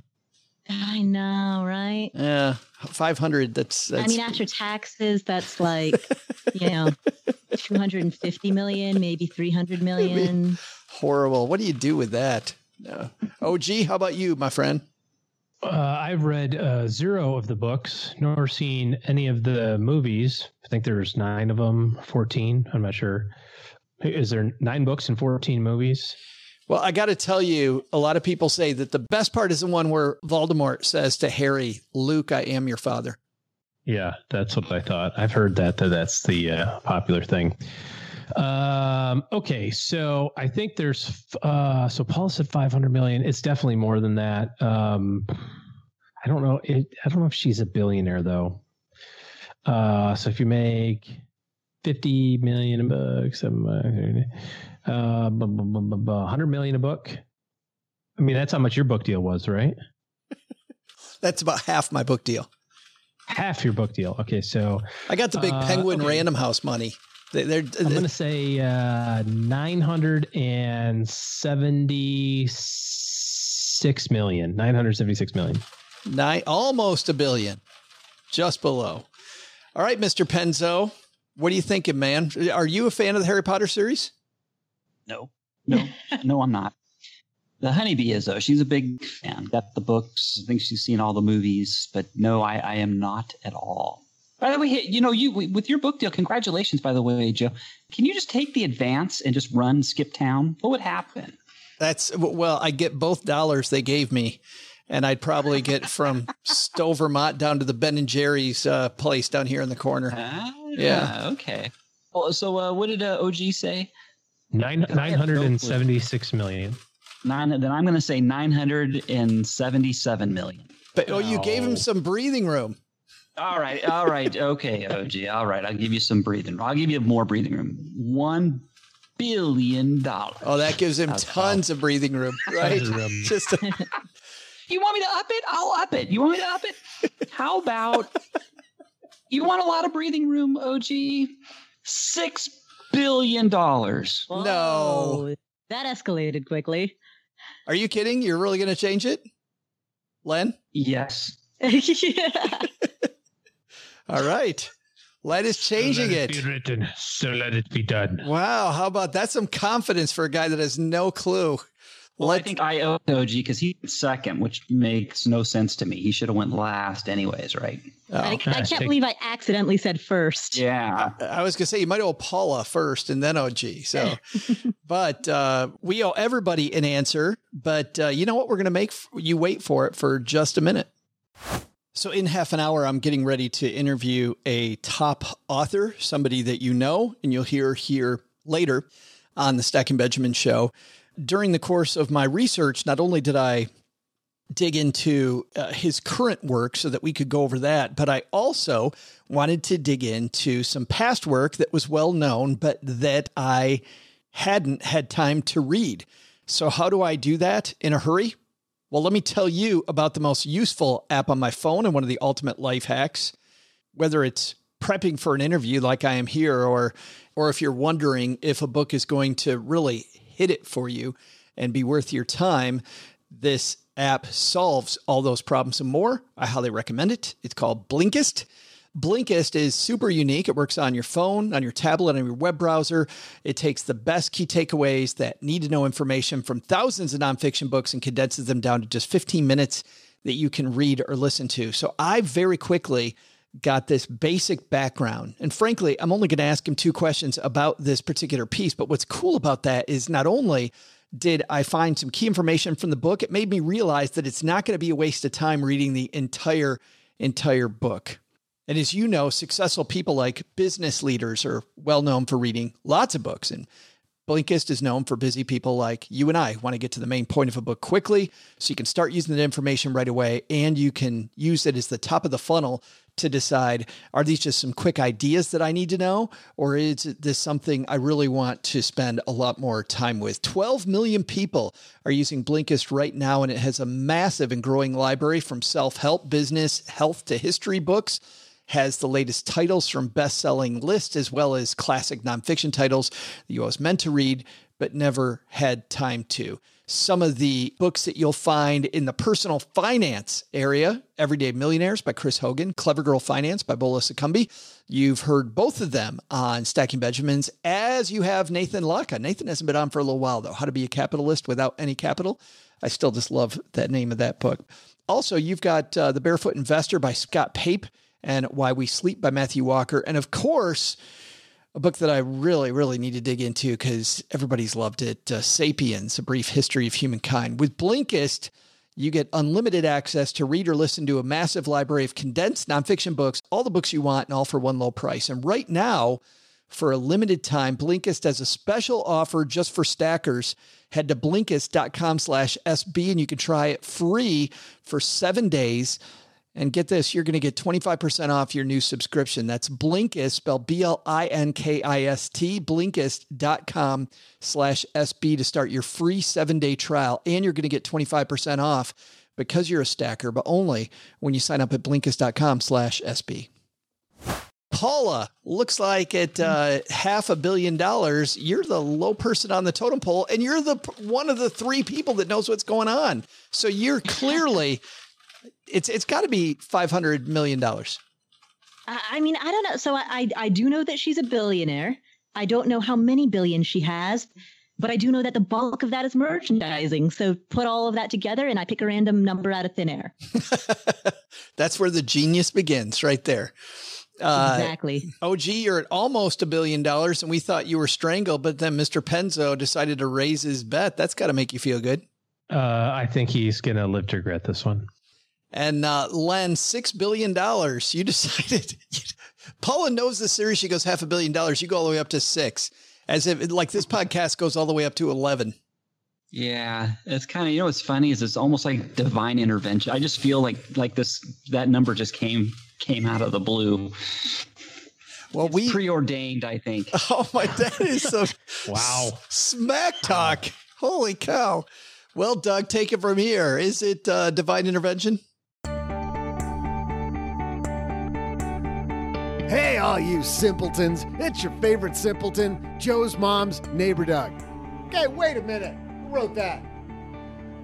I know, right? Yeah, five hundred. That's, that's I mean, after taxes, that's like, *laughs* you know, 250 million, maybe 300 million. horrible. What do you do with that? No. Oh, OG, how about you, my friend? Uh, I've read uh, zero of the books, nor seen any of the movies. I think there's nine of them, 14. I'm not sure. Is there nine books and 14 movies? Well, I got to tell you, a lot of people say that the best part is the one where Voldemort says to Harry, "Luke, I am your father." Yeah, that's what I thought. I've heard that, that that's the uh, popular thing. Um, okay, so I think there's uh, so Paul said 500 million. It's definitely more than that. Um, I don't know. It, I don't know if she's a billionaire though. Uh, so if you make 50 million a book, seven, uh, bu- bu- bu- bu- bu- 100 million a book. I mean, that's how much your book deal was, right? *laughs* That's about half my book deal. Half your book deal. Okay, so I got the big Uh, Penguin okay. Random House money. They, they're, I'm going to say uh, 976 million. 976 million. nine, almost a billion, just below. All right, Mister Penzo, what are you thinking, man? Are you a fan of the Harry Potter series? No, no, *laughs* no, I'm not. The honeybee is though. She's a big fan. Got the books. I think she's seen all the movies. But no, I, I am not at all. By the way, you know, you with your book deal. Congratulations, by the way, Joe. Can you just take the advance and just run Skip Town? What would happen? That's well, I get both dollars they gave me, and I'd probably get from Stowe, Vermont, down to the Ben and Jerry's uh, place down here in the corner. Ah, Yeah. Okay. Well, so uh, what did uh, OG say? Nine, I have no clue. 976 million. Nine. Then I'm going to say nine hundred and seventy-seven million. But oh, you gave him some breathing room. All right, all right, okay, OG. All right, I'll give you some breathing. Room. I'll give you more breathing room. One billion dollars. Oh, that gives him tons of breathing room, right? *laughs* Just a- *laughs* You want me to up it? I'll up it. You want me to up it? How about you want a lot of breathing room, OG? Six billion dollars. no. That escalated quickly. Are you kidding? You're really going to change it, Len? Yes. yeah. *laughs* All right. Len is changing let it. Be written, so let it be done. Wow, how about that's some confidence for a guy that has no clue. Well, I think I owe OG because he's second, which makes no sense to me. He should have went last, anyways, right? Oh. I, I can't take- believe I accidentally said first. Yeah. I was gonna say you might owe Paula first and then OG. So, *laughs* but uh, we owe everybody an answer. But uh, you know what? We're gonna make f- you wait for it for just a minute. So, in half an hour, I'm getting ready to interview a top author, somebody that you know, and you'll hear here later on the Stacking Benjamin show. During the course of my research, not only did I dig into uh, his current work so that we could go over that, but I also wanted to dig into some past work that was well known, but that I hadn't had time to read. So, how do I do that in a hurry? Well, let me tell you about the most useful app on my phone and one of the ultimate life hacks. Whether it's prepping for an interview like I am here, or or if you're wondering if a book is going to really hit it for you and be worth your time, this app solves all those problems and more. I highly recommend it. It's called Blinkist. Blinkist is super unique. It works on your phone, on your tablet, on your web browser. It takes the best key takeaways that need to know information from thousands of nonfiction books and condenses them down to just 15 minutes that you can read or listen to. So I very quickly got this basic background. And frankly, I'm only going to ask him two questions about this particular piece. But what's cool about that is not only did I find some key information from the book, it made me realize that it's not going to be a waste of time reading the entire entire book. And as you know, successful people like business leaders are well known for reading lots of books. And Blinkist is known for busy people like you and I who want to get to the main point of a book quickly so you can start using that information right away and you can use it as the top of the funnel to decide are these just some quick ideas that I need to know or is this something I really want to spend a lot more time with? 12 million people are using Blinkist right now and it has a massive and growing library from self-help, business, health to history books has the latest titles from best-selling lists as well as classic nonfiction titles that you always meant to read but never had time to. Some of the books that you'll find in the personal finance area, Everyday Millionaires by Chris Hogan, Clever Girl Finance by Bola Sokunbi. You've heard both of them on Stacking Benjamins, as you have Nathan Latka. Nathan hasn't been on for a little while, though. How to Be a Capitalist Without Any Capital. I still just love that name of that book. Also, you've got uh, The Barefoot Investor by Scott Pape and Why We Sleep by Matthew Walker. And of course, a book that I really, really need to dig into because everybody's loved it uh, Sapiens, A Brief History of Humankind. With Blinkist, you get unlimited access to read or listen to a massive library of condensed nonfiction books, all the books you want, and all for one low price. And right now, for a limited time, Blinkist has a special offer just for stackers. Head to blinkist.com slash SB and you can try it free for seven days. And get this, you're going to get 25% off your new subscription. That's Blinkist, spelled B-L-I-N-K-I-S-T, blinkist.com slash SB to start your free seven-day trial. And you're going to get 25% off because you're a stacker, but only when you sign up at blinkist.com slash SB. Paula, looks like at uh, half a billion dollars, you're the low person on the totem pole, and you're the one of the three people that knows what's going on. So you're clearly it's it's got to be five hundred million dollars. I I mean, I don't know. So I, I I do know that she's a billionaire. I don't know how many billions she has, but I do know that the bulk of that is merchandising. So put all of that together, and I pick a random number out of thin air. *laughs* That's where the genius begins, right there. Uh, exactly. Oh, gee, you're at almost a billion dollars, and we thought you were strangled, but then Mr. Penzo decided to raise his bet. That's got to make you feel good. Uh, I think he's going to live to regret this one. And uh, Len, six billion dollars. You *laughs* decided. Paula knows the series. She goes half a billion dollars. You go all the way up to six, as if like this podcast goes all the way up to eleven. Yeah, it's kind of you know what's funny is it's almost like divine intervention. I just feel like like this that number just came came out of the blue. Well, It's we preordained, I think. *laughs* Oh my, that is some *laughs* Wow. s- smack talk. Holy cow! Well, Doug, take it from here. Is it uh, divine intervention? Hey, all you simpletons. It's your favorite simpleton, Joe's mom's neighbor Doug. Okay, wait a minute. Who wrote that?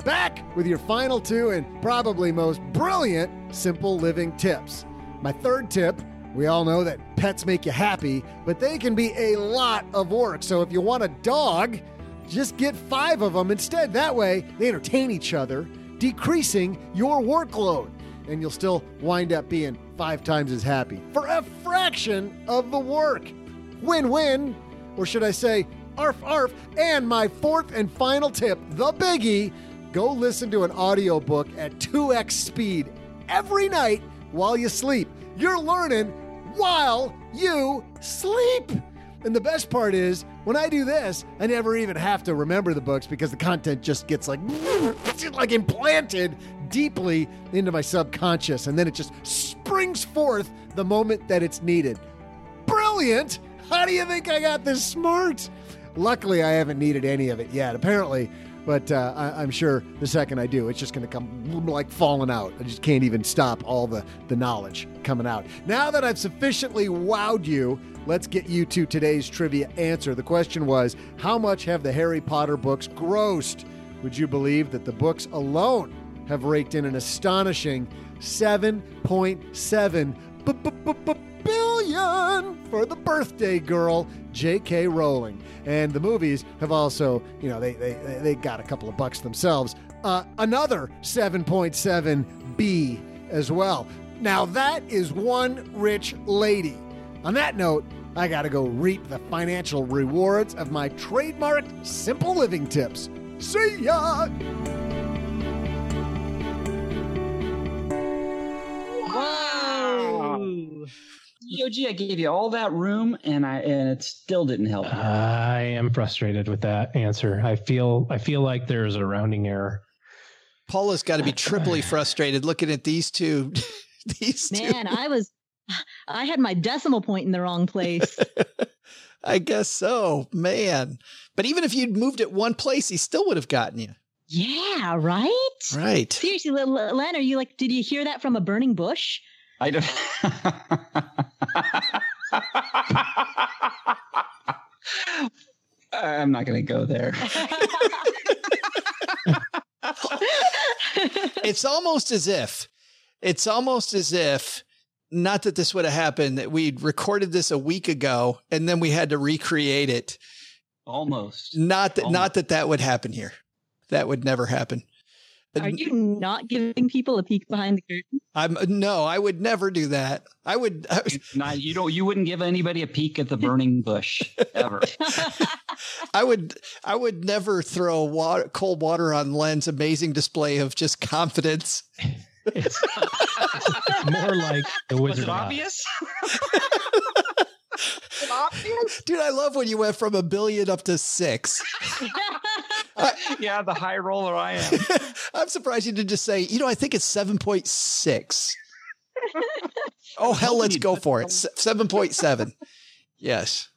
Back with your final two and probably most brilliant simple living tips. My third tip we all know that pets make you happy, but they can be a lot of work. So if you want a dog, just get five of them instead. That way, they entertain each other, decreasing your workload. And you'll still wind up being five times as happy for a fraction of the work. Win win, or should I say, arf arf. And my fourth and final tip, the biggie go listen to an audiobook at 2x speed every night while you sleep. You're learning while you sleep. And the best part is, when I do this, I never even have to remember the books because the content just gets like, *laughs* like implanted deeply into my subconscious. And then it just springs forth the moment that it's needed. Brilliant! How do you think I got this smart? Luckily, I haven't needed any of it yet, apparently. But uh, I, I'm sure the second I do, it's just going to come like falling out. I just can't even stop all the, the knowledge coming out. Now that I've sufficiently wowed you, let's get you to today's trivia answer. The question was How much have the Harry Potter books grossed? Would you believe that the books alone have raked in an astonishing 7.7 b- b- b- b- billion for the birthday girl J.K. Rowling. And the movies have also, you know, they they they got a couple of bucks themselves. Uh, another 7.7 B as well. Now that is one rich lady. On that note, I got to go reap the financial rewards of my trademarked simple living tips. See ya! Wow! EOG, I gave you all that room, and I and it still didn't help. you. I am frustrated with that answer. I feel I feel like there's a rounding error. Paula's got to be triply *sighs* frustrated looking at these two. *laughs* these two. Man, I was, I had my decimal point in the wrong place. *laughs* I guess so, man. But even if you'd moved it one place, he still would have gotten you. yeah, right? Right. Seriously, L- L- Len, are you like, did you hear that from a burning bush? I don't. *laughs* I'm not going to go there. *laughs* It's almost as if, it's almost as if, not that this would have happened, that we'd recorded this a week ago and then we had to recreate it. Almost. Not that, Almost. not that that would happen here. That would never happen. Are you not giving people a peek behind the curtain? I'm no, I would never do that. I would. I, Not you don't. You wouldn't give anybody a peek at the burning bush ever. *laughs* *laughs* I would. I would never throw water, cold water on Len's amazing display of just confidence. It's, it's more like the Was Wizard it of Oz. *laughs* obvious? Dude, I love when you went from a billion up to six. *laughs* yeah, the high roller I am. *laughs* I'm surprised you didn't just say, you know, I think it's 7.6. oh, hell, let's go for it. S- 7.7. Yes.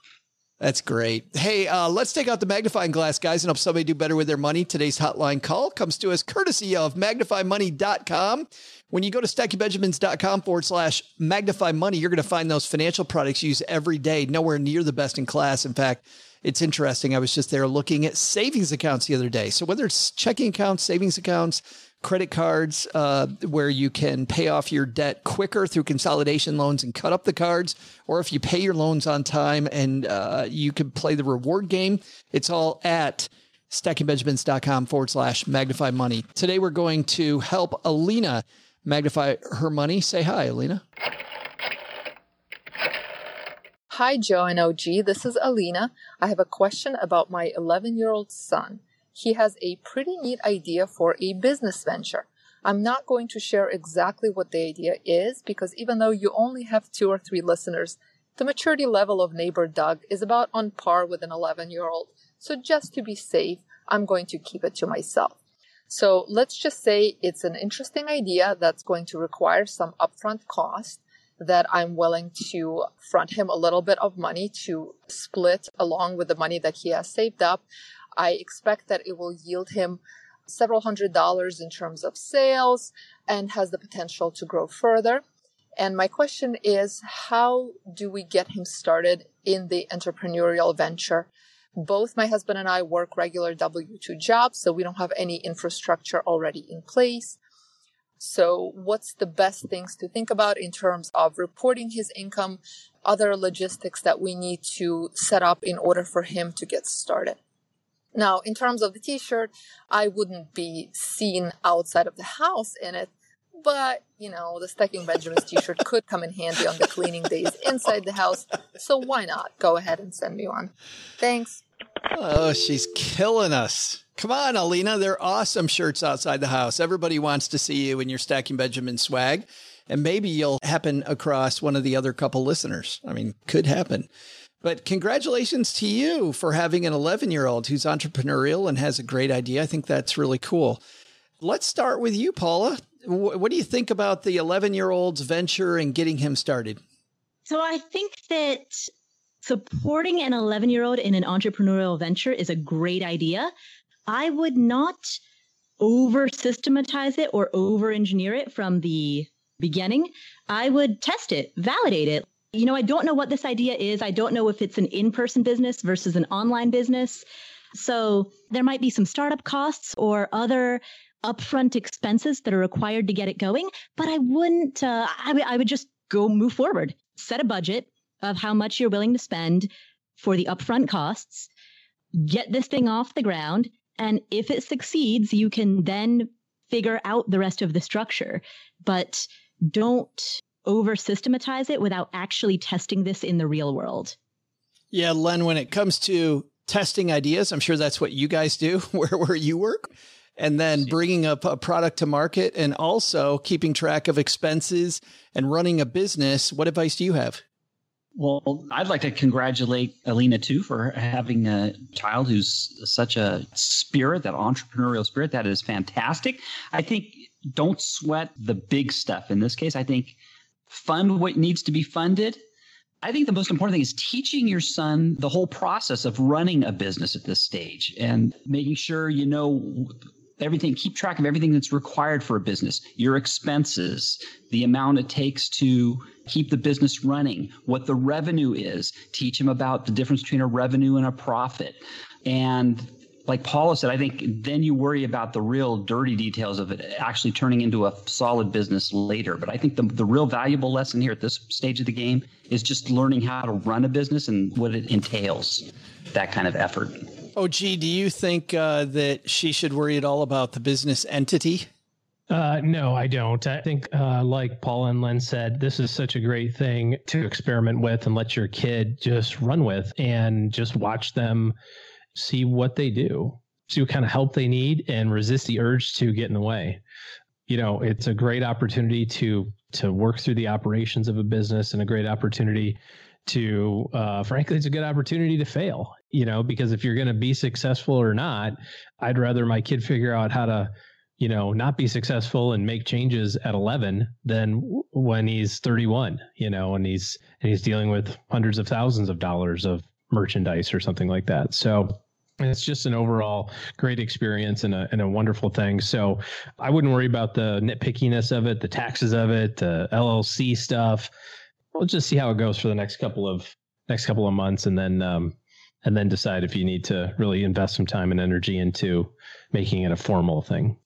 That's great. Hey, uh, let's take out the magnifying glass, guys, and help somebody do better with their money. Today's hotline call comes to us courtesy of magnifymoney.com. When you go to stackingbenjamins.com forward slash magnify money, you're going to find those financial products you use every day, nowhere near the best in class. In fact, it's interesting. I was just there looking at savings accounts the other day. So whether it's checking accounts, savings accounts, credit cards, uh, where you can pay off your debt quicker through consolidation loans and cut up the cards, or if you pay your loans on time and uh, you can play the reward game, it's all at stackingbenjamins.com forward slash magnify money. Today we're going to help Alina magnify her money. Say hi, Alina. Hi, Joe and OG. This is Alina. I have a question about my 11 year old son. He has a pretty neat idea for a business venture. I'm not going to share exactly what the idea is because even though you only have two or three listeners, The maturity level of neighbor Doug is about on par with an 11 year old. So just to be safe, I'm going to keep it to myself. So let's just say it's an interesting idea that's going to require some upfront cost that I'm willing to front him a little bit of money to split along with the money that he has saved up. I expect that it will yield him several hundred dollars in terms of sales and has the potential to grow further. And my question is, how do we get him started in the entrepreneurial venture? Both my husband and I work regular W 2 jobs, so we don't have any infrastructure already in place. So, what's the best things to think about in terms of reporting his income, other logistics that we need to set up in order for him to get started? Now, in terms of the t shirt, I wouldn't be seen outside of the house in it, but you know, the Stacking Benjamins t shirt *laughs* could come in handy on the cleaning days inside the house. So why not? Go ahead and send me one. Thanks. Oh, she's killing us. Come on, Alina. They're awesome shirts outside the house. Everybody wants to see you in your Stacking Benjamin swag. And maybe you'll happen across one of the other couple listeners. I mean, could happen. But congratulations to you for having an 11 year old who's entrepreneurial and has a great idea. I think that's really cool. Let's start with you, Paula. What do you think about the 11 year old's venture and getting him started? So I think that supporting an 11 year old in an entrepreneurial venture is a great idea. I would not over systematize it or over engineer it from the beginning. I would test it, validate it. You know, I don't know what this idea is. I don't know if it's an in person business versus an online business. So there might be some startup costs or other upfront expenses that are required to get it going. But I wouldn't, uh, I, w- I would just go move forward, set a budget of how much you're willing to spend for the upfront costs, get this thing off the ground. And if it succeeds, you can then figure out the rest of the structure. But don't over systematize it without actually testing this in the real world. Yeah, Len, when it comes to testing ideas, I'm sure that's what you guys do *laughs* where, where you work. And then bringing up a product to market and also keeping track of expenses and running a business. What advice do you have? Well, I'd like to congratulate Alina too for having a child who's such a spirit, that entrepreneurial spirit. That is fantastic. I think don't sweat the big stuff. In this case, I think fund what needs to be funded. I think the most important thing is teaching your son the whole process of running a business at this stage and making sure you know everything, keep track of everything that's required for a business, your expenses, the amount it takes to keep the business running, what the revenue is, teach him about the difference between a revenue and a profit. And like Paula said, I think then you worry about the real dirty details of it actually turning into a solid business later. But I think the, the real valuable lesson here at this stage of the game is just learning how to run a business and what it entails, that kind of effort. Oh, gee, do you think uh, that she should worry at all about the business entity? Uh, no, I don't. I think, uh, like Paul and Len said, this is such a great thing to experiment with and let your kid just run with and just watch them see what they do, see what kind of help they need, and resist the urge to get in the way. You know, it's a great opportunity to to work through the operations of a business and a great opportunity to uh, frankly it's a good opportunity to fail you know because if you're going to be successful or not i'd rather my kid figure out how to you know not be successful and make changes at 11 than when he's 31 you know and he's and he's dealing with hundreds of thousands of dollars of merchandise or something like that so it's just an overall great experience and a, and a wonderful thing. So I wouldn't worry about the nitpickiness of it, the taxes of it, the LLC stuff. We'll just see how it goes for the next couple of next couple of months, and then um, and then decide if you need to really invest some time and energy into making it a formal thing.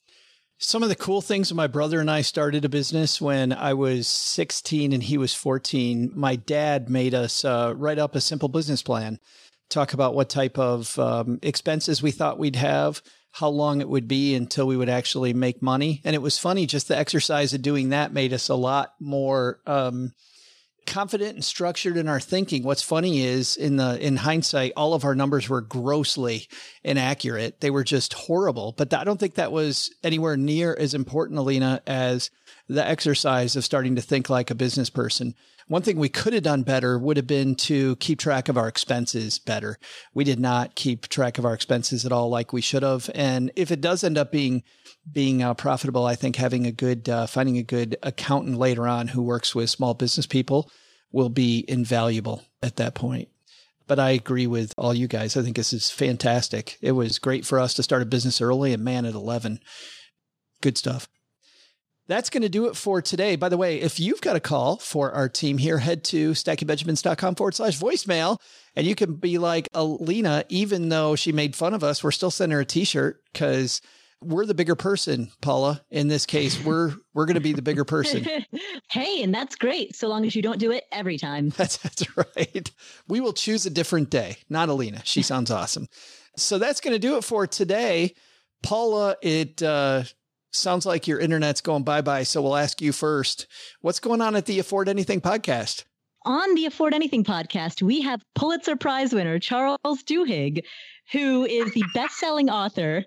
Some of the cool things my brother and I started a business when I was 16 and he was 14, my dad made us uh, write up a simple business plan, talk about what type of um, expenses we thought we'd have, how long it would be until we would actually make money. And it was funny, just the exercise of doing that made us a lot more. Um, confident and structured in our thinking. What's funny is in the in hindsight, all of our numbers were grossly inaccurate. They were just horrible. But I don't think that was anywhere near as important, Alina, as the exercise of starting to think like a business person. One thing we could have done better would have been to keep track of our expenses better. We did not keep track of our expenses at all like we should have. And if it does end up being being uh, profitable, I think having a good uh, finding a good accountant later on who works with small business people will be invaluable at that point. But I agree with all you guys. I think this is fantastic. It was great for us to start a business early and man at 11. Good stuff. That's going to do it for today. By the way, if you've got a call for our team here, head to stackingbenjamins.com forward slash voicemail. And you can be like Alina, even though she made fun of us, we're still sending her a t shirt because we're the bigger person, Paula. In this case, we're we're going to be the bigger person. *laughs* hey, and that's great, so long as you don't do it every time. *laughs* That's that's right. We will choose a different day. Not Alina. She *laughs* sounds awesome. So that's going to do it for today, Paula. It uh, sounds like your internet's going bye bye. So we'll ask you first. What's going on at the Afford Anything podcast? On the Afford Anything podcast, we have Pulitzer Prize winner Charles Duhigg, who is the best selling author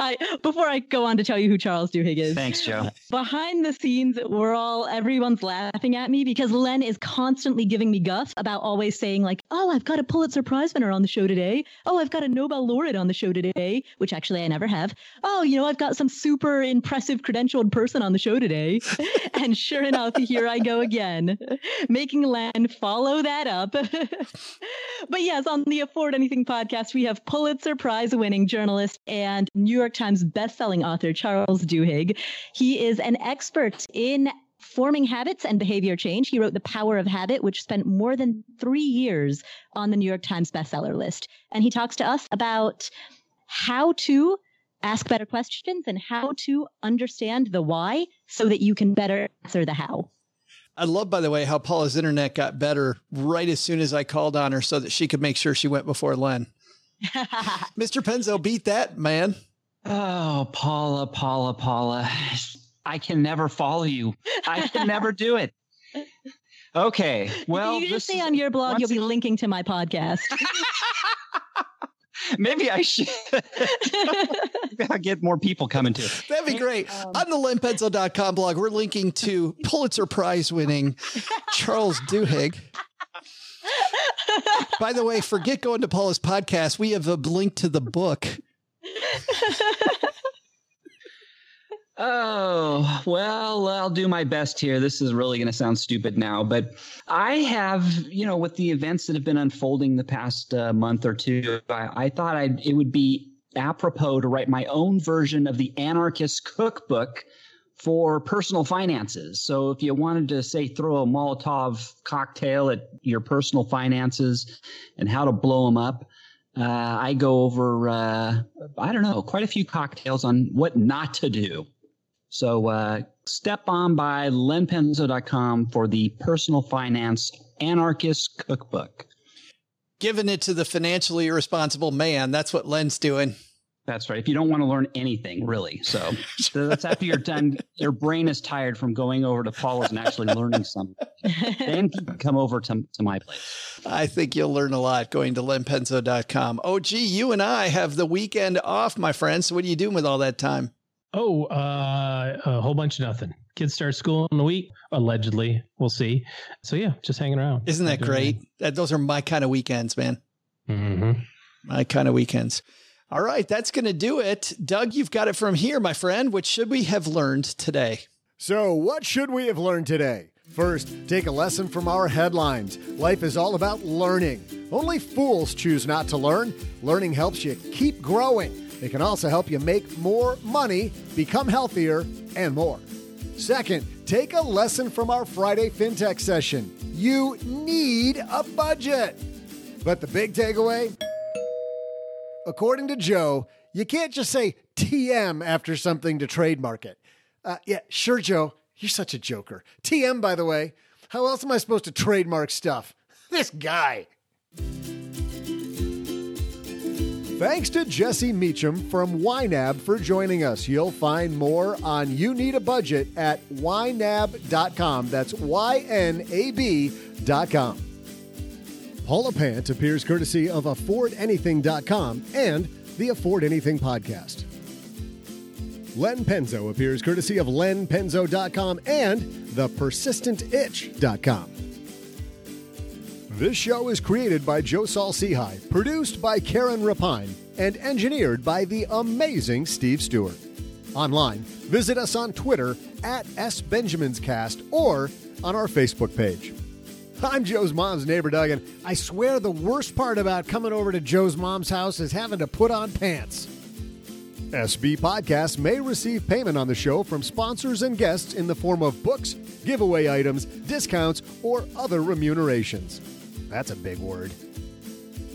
I, before I go on to tell you who Charles Duhigg is. Thanks, Joe. Behind the scenes, we're all everyone's laughing at me because Len is constantly giving me guff about always saying like, "Oh, I've got a Pulitzer Prize winner on the show today. Oh, I've got a Nobel laureate on the show today," which actually I never have. Oh, you know, I've got some super impressive credentialed person on the show today. *laughs* and sure enough, here I go again, making Len follow that up. *laughs* but yes, on the Afford Anything podcast, we have Pulitzer Prize winning journalist and New York Times bestselling author Charles Duhigg. He is an expert in forming habits and behavior change. He wrote The Power of Habit, which spent more than three years on the New York Times bestseller list. And he talks to us about how to ask better questions and how to understand the why so that you can better answer the how. I love, by the way, how Paula's internet got better right as soon as I called on her so that she could make sure she went before Len. *laughs* Mr. Penzo beat that, man. Oh, Paula, Paula, Paula. I can never follow you. I can never do it. Okay. Well, you just say on your blog, you'll be linking to my podcast. *laughs* Maybe I should. I'll get more people coming to it. That'd be great. Um, on the lenpenzo.com blog, we're linking to Pulitzer Prize winning Charles Duhigg. By the way, forget going to Paula's podcast. We have a link to the book oh, well, I'll do my best here. This is really going to sound stupid now, but I have, you know, with the events that have been unfolding the past uh, month or two, I, I thought I'd, it would be apropos to write my own version of the anarchist cookbook for personal finances. So if you wanted to say throw a Molotov cocktail at your personal finances and how to blow them up, uh, I go over, uh, I don't know, quite a few cocktails on what not to do. So uh, step on by lenpenzo.com for the personal finance anarchist cookbook. Giving it to the financially irresponsible man. That's what Len's doing. That's right. If you don't want to learn anything, really. So, so that's after you're done, your brain is tired from going over to Paula's and actually learning something. then come over to, to my place. I think you'll learn a lot going to lenpenzo.com. Oh, gee, you and I have the weekend off, my friends. So what are you doing with all that time? Oh, uh, a whole bunch of nothing. Kids start school in a week, allegedly. We'll see. So yeah, just hanging around. Isn't that great? That, those are my kind of weekends, man. Mm-hmm. My kind of weekends. All right, that's going to do it. Doug, you've got it from here, my friend. What should we have learned today? So, what should we have learned today? First, take a lesson from our headlines. Life is all about learning. Only fools choose not to learn. Learning helps you keep growing. It can also help you make more money, become healthier, and more. Second, take a lesson from our Friday FinTech session. You need a budget. But the big takeaway according to Joe, you can't just say TM after something to trademark it. Uh, yeah, sure, Joe. You're such a joker. TM, by the way. How else am I supposed to trademark stuff? *laughs* This guy. Thanks to Jesse Mecham from YNAB for joining us. You'll find more on You Need a Budget at ynab.com. That's Y N A B.com. Paula Pant appears courtesy of AffordAnything.com and the Afford Anything podcast. Len Penzo appears courtesy of LenPenzo.com and the PersistentItch.com. This show is created by Joe Saul Sehy, produced by Karen Rapine, and engineered by the amazing Steve Stewart. Online, visit us on Twitter at SBenjaminsCast or on our Facebook page. I'm Joe's mom's neighbor, Doug, and I swear the worst part about coming over to Joe's mom's house is having to put on pants. SB Podcasts may receive payment on the show from sponsors and guests in the form of books, giveaway items, discounts, or other remunerations. That's a big word.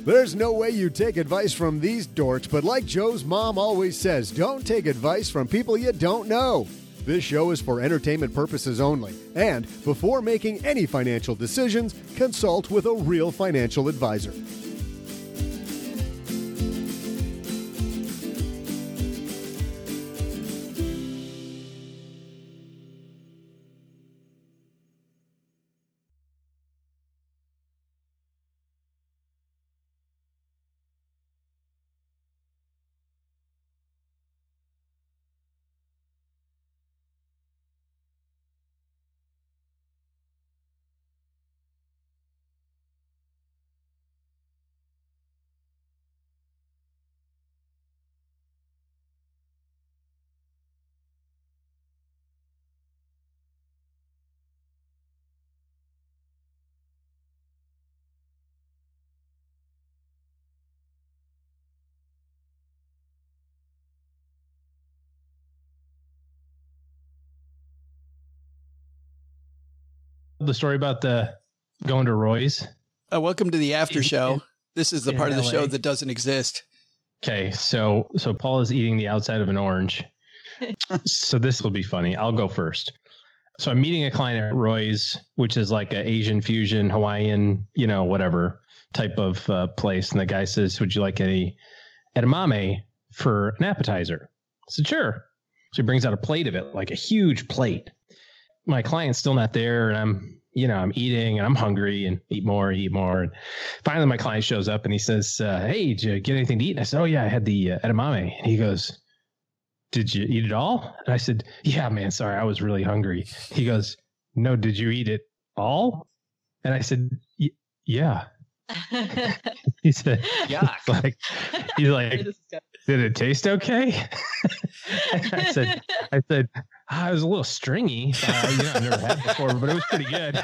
There's no way you take advice from these dorks, but like Joe's mom always says, don't take advice from people you don't know. This show is for entertainment purposes only, and before making any financial decisions, consult with a real financial advisor. The story about the going to Roy's. Uh, welcome to the after show. This is the in part of the show that doesn't exist. Okay, so so Paul is eating the outside of an orange. *laughs* so this will be funny. I'll go first. So I'm meeting a client at Roy's, which is like a Asian fusion, Hawaiian, you know, whatever type of uh, place. And the guy says, "Would you like any edamame for an appetizer?" I said, "Sure." So he brings out a plate of it, like a huge plate. My client's still not there, and I'm, you know, I'm eating and I'm hungry and eat more, eat more. And finally, my client shows up and he says, uh, "Hey, did you get anything to eat?" And I said, "Oh yeah, I had the uh, edamame." And he goes, "Did you eat it all?" And I said, "Yeah, man. Sorry, I was really hungry." He goes, "No, did you eat it all?" And I said, "Yeah." *laughs* He said, Yuck. like, he's like, did it taste okay? *laughs* I said, I said, ah, it was a little stringy. Uh, you know, I've never had before, but it was pretty good.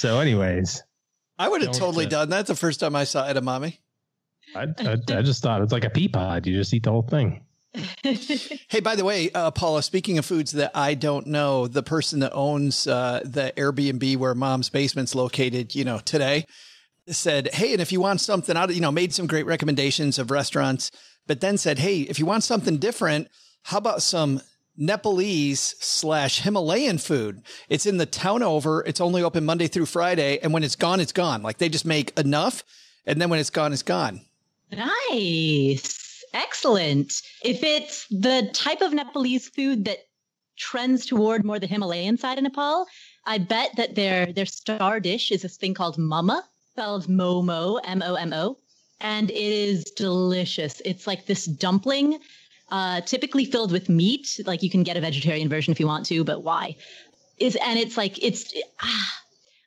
So, anyways, I would have totally uh, done that the first time I saw edamame. I, I, I just thought it's like a pea pod. You just eat the whole thing. *laughs* Hey, by the way, uh, Paula, speaking of foods that I don't know, the person that owns uh, the Airbnb where mom's basement's located, you know, today said, Hey, and if you want something out of, you know, made some great recommendations of restaurants, but then said, Hey, if you want something different, how about some Nepalese slash Himalayan food? It's in the town over. It's only open Monday through Friday. And when it's gone, it's gone. Like they just make enough. And then when it's gone, it's gone. Nice. Excellent. If it's the type of Nepalese food that trends toward more the Himalayan side of Nepal, I bet that their their star dish is this thing called mama, spelled momo, M O M O, and it is delicious. It's like this dumpling, uh, typically filled with meat. Like you can get a vegetarian version if you want to, but why? Is and it's like it's. Ah,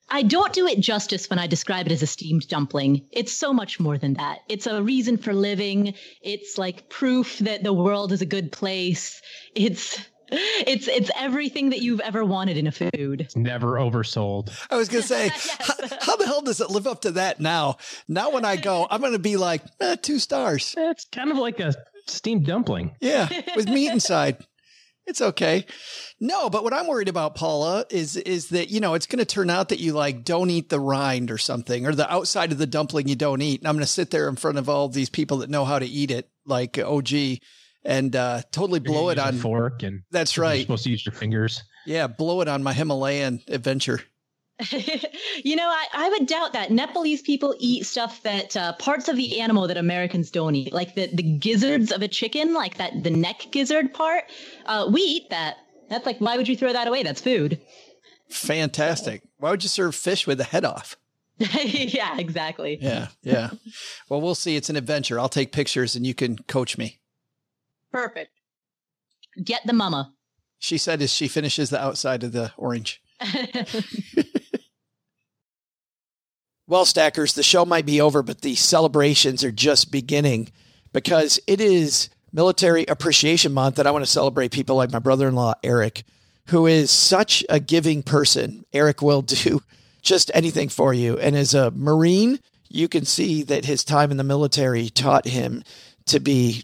I don't do it justice when I describe it as a steamed dumpling. It's so much more than that. It's a reason for living. It's like proof that the world is a good place. It's it's it's everything that you've ever wanted in a food. It's Never oversold. I was going to say, *laughs* how, how the hell does it live up to that now? Now, when I go, I'm going to be like, eh, two stars. It's kind of like a steamed dumpling. Yeah, *laughs* with meat inside. It's okay. No, but what I'm worried about, Paula, is is that you know it's going to turn out that you like don't eat the rind or something, or the outside of the dumpling you don't eat. And I'm going to sit there in front of all these people that know how to eat it, like OG, and uh, totally blow it on. fork, and That's right. you're right. supposed to use your fingers. Yeah, blow it on my Himalayan adventure. *laughs* you know, I, I would doubt that. Nepalese people eat stuff that uh, parts of the animal that Americans don't eat, like the, the gizzards of a chicken, like that the neck gizzard part. Uh, we eat that. That's like, why would you throw that away? That's food. Fantastic. Why would you serve fish with the head off? *laughs* yeah, exactly. Yeah, yeah. well, we'll see. It's an adventure. I'll take pictures and you can coach me. Perfect. Get the mama. She said as she finishes the outside of the orange. *laughs* *laughs* Well, Stackers, the show might be over, but the celebrations are just beginning because it is Military Appreciation Month, and I want to celebrate people like my brother in law, Eric, who is such a giving person. Eric will do *laughs* just anything for you. And as a Marine, you can see that his time in the military taught him to be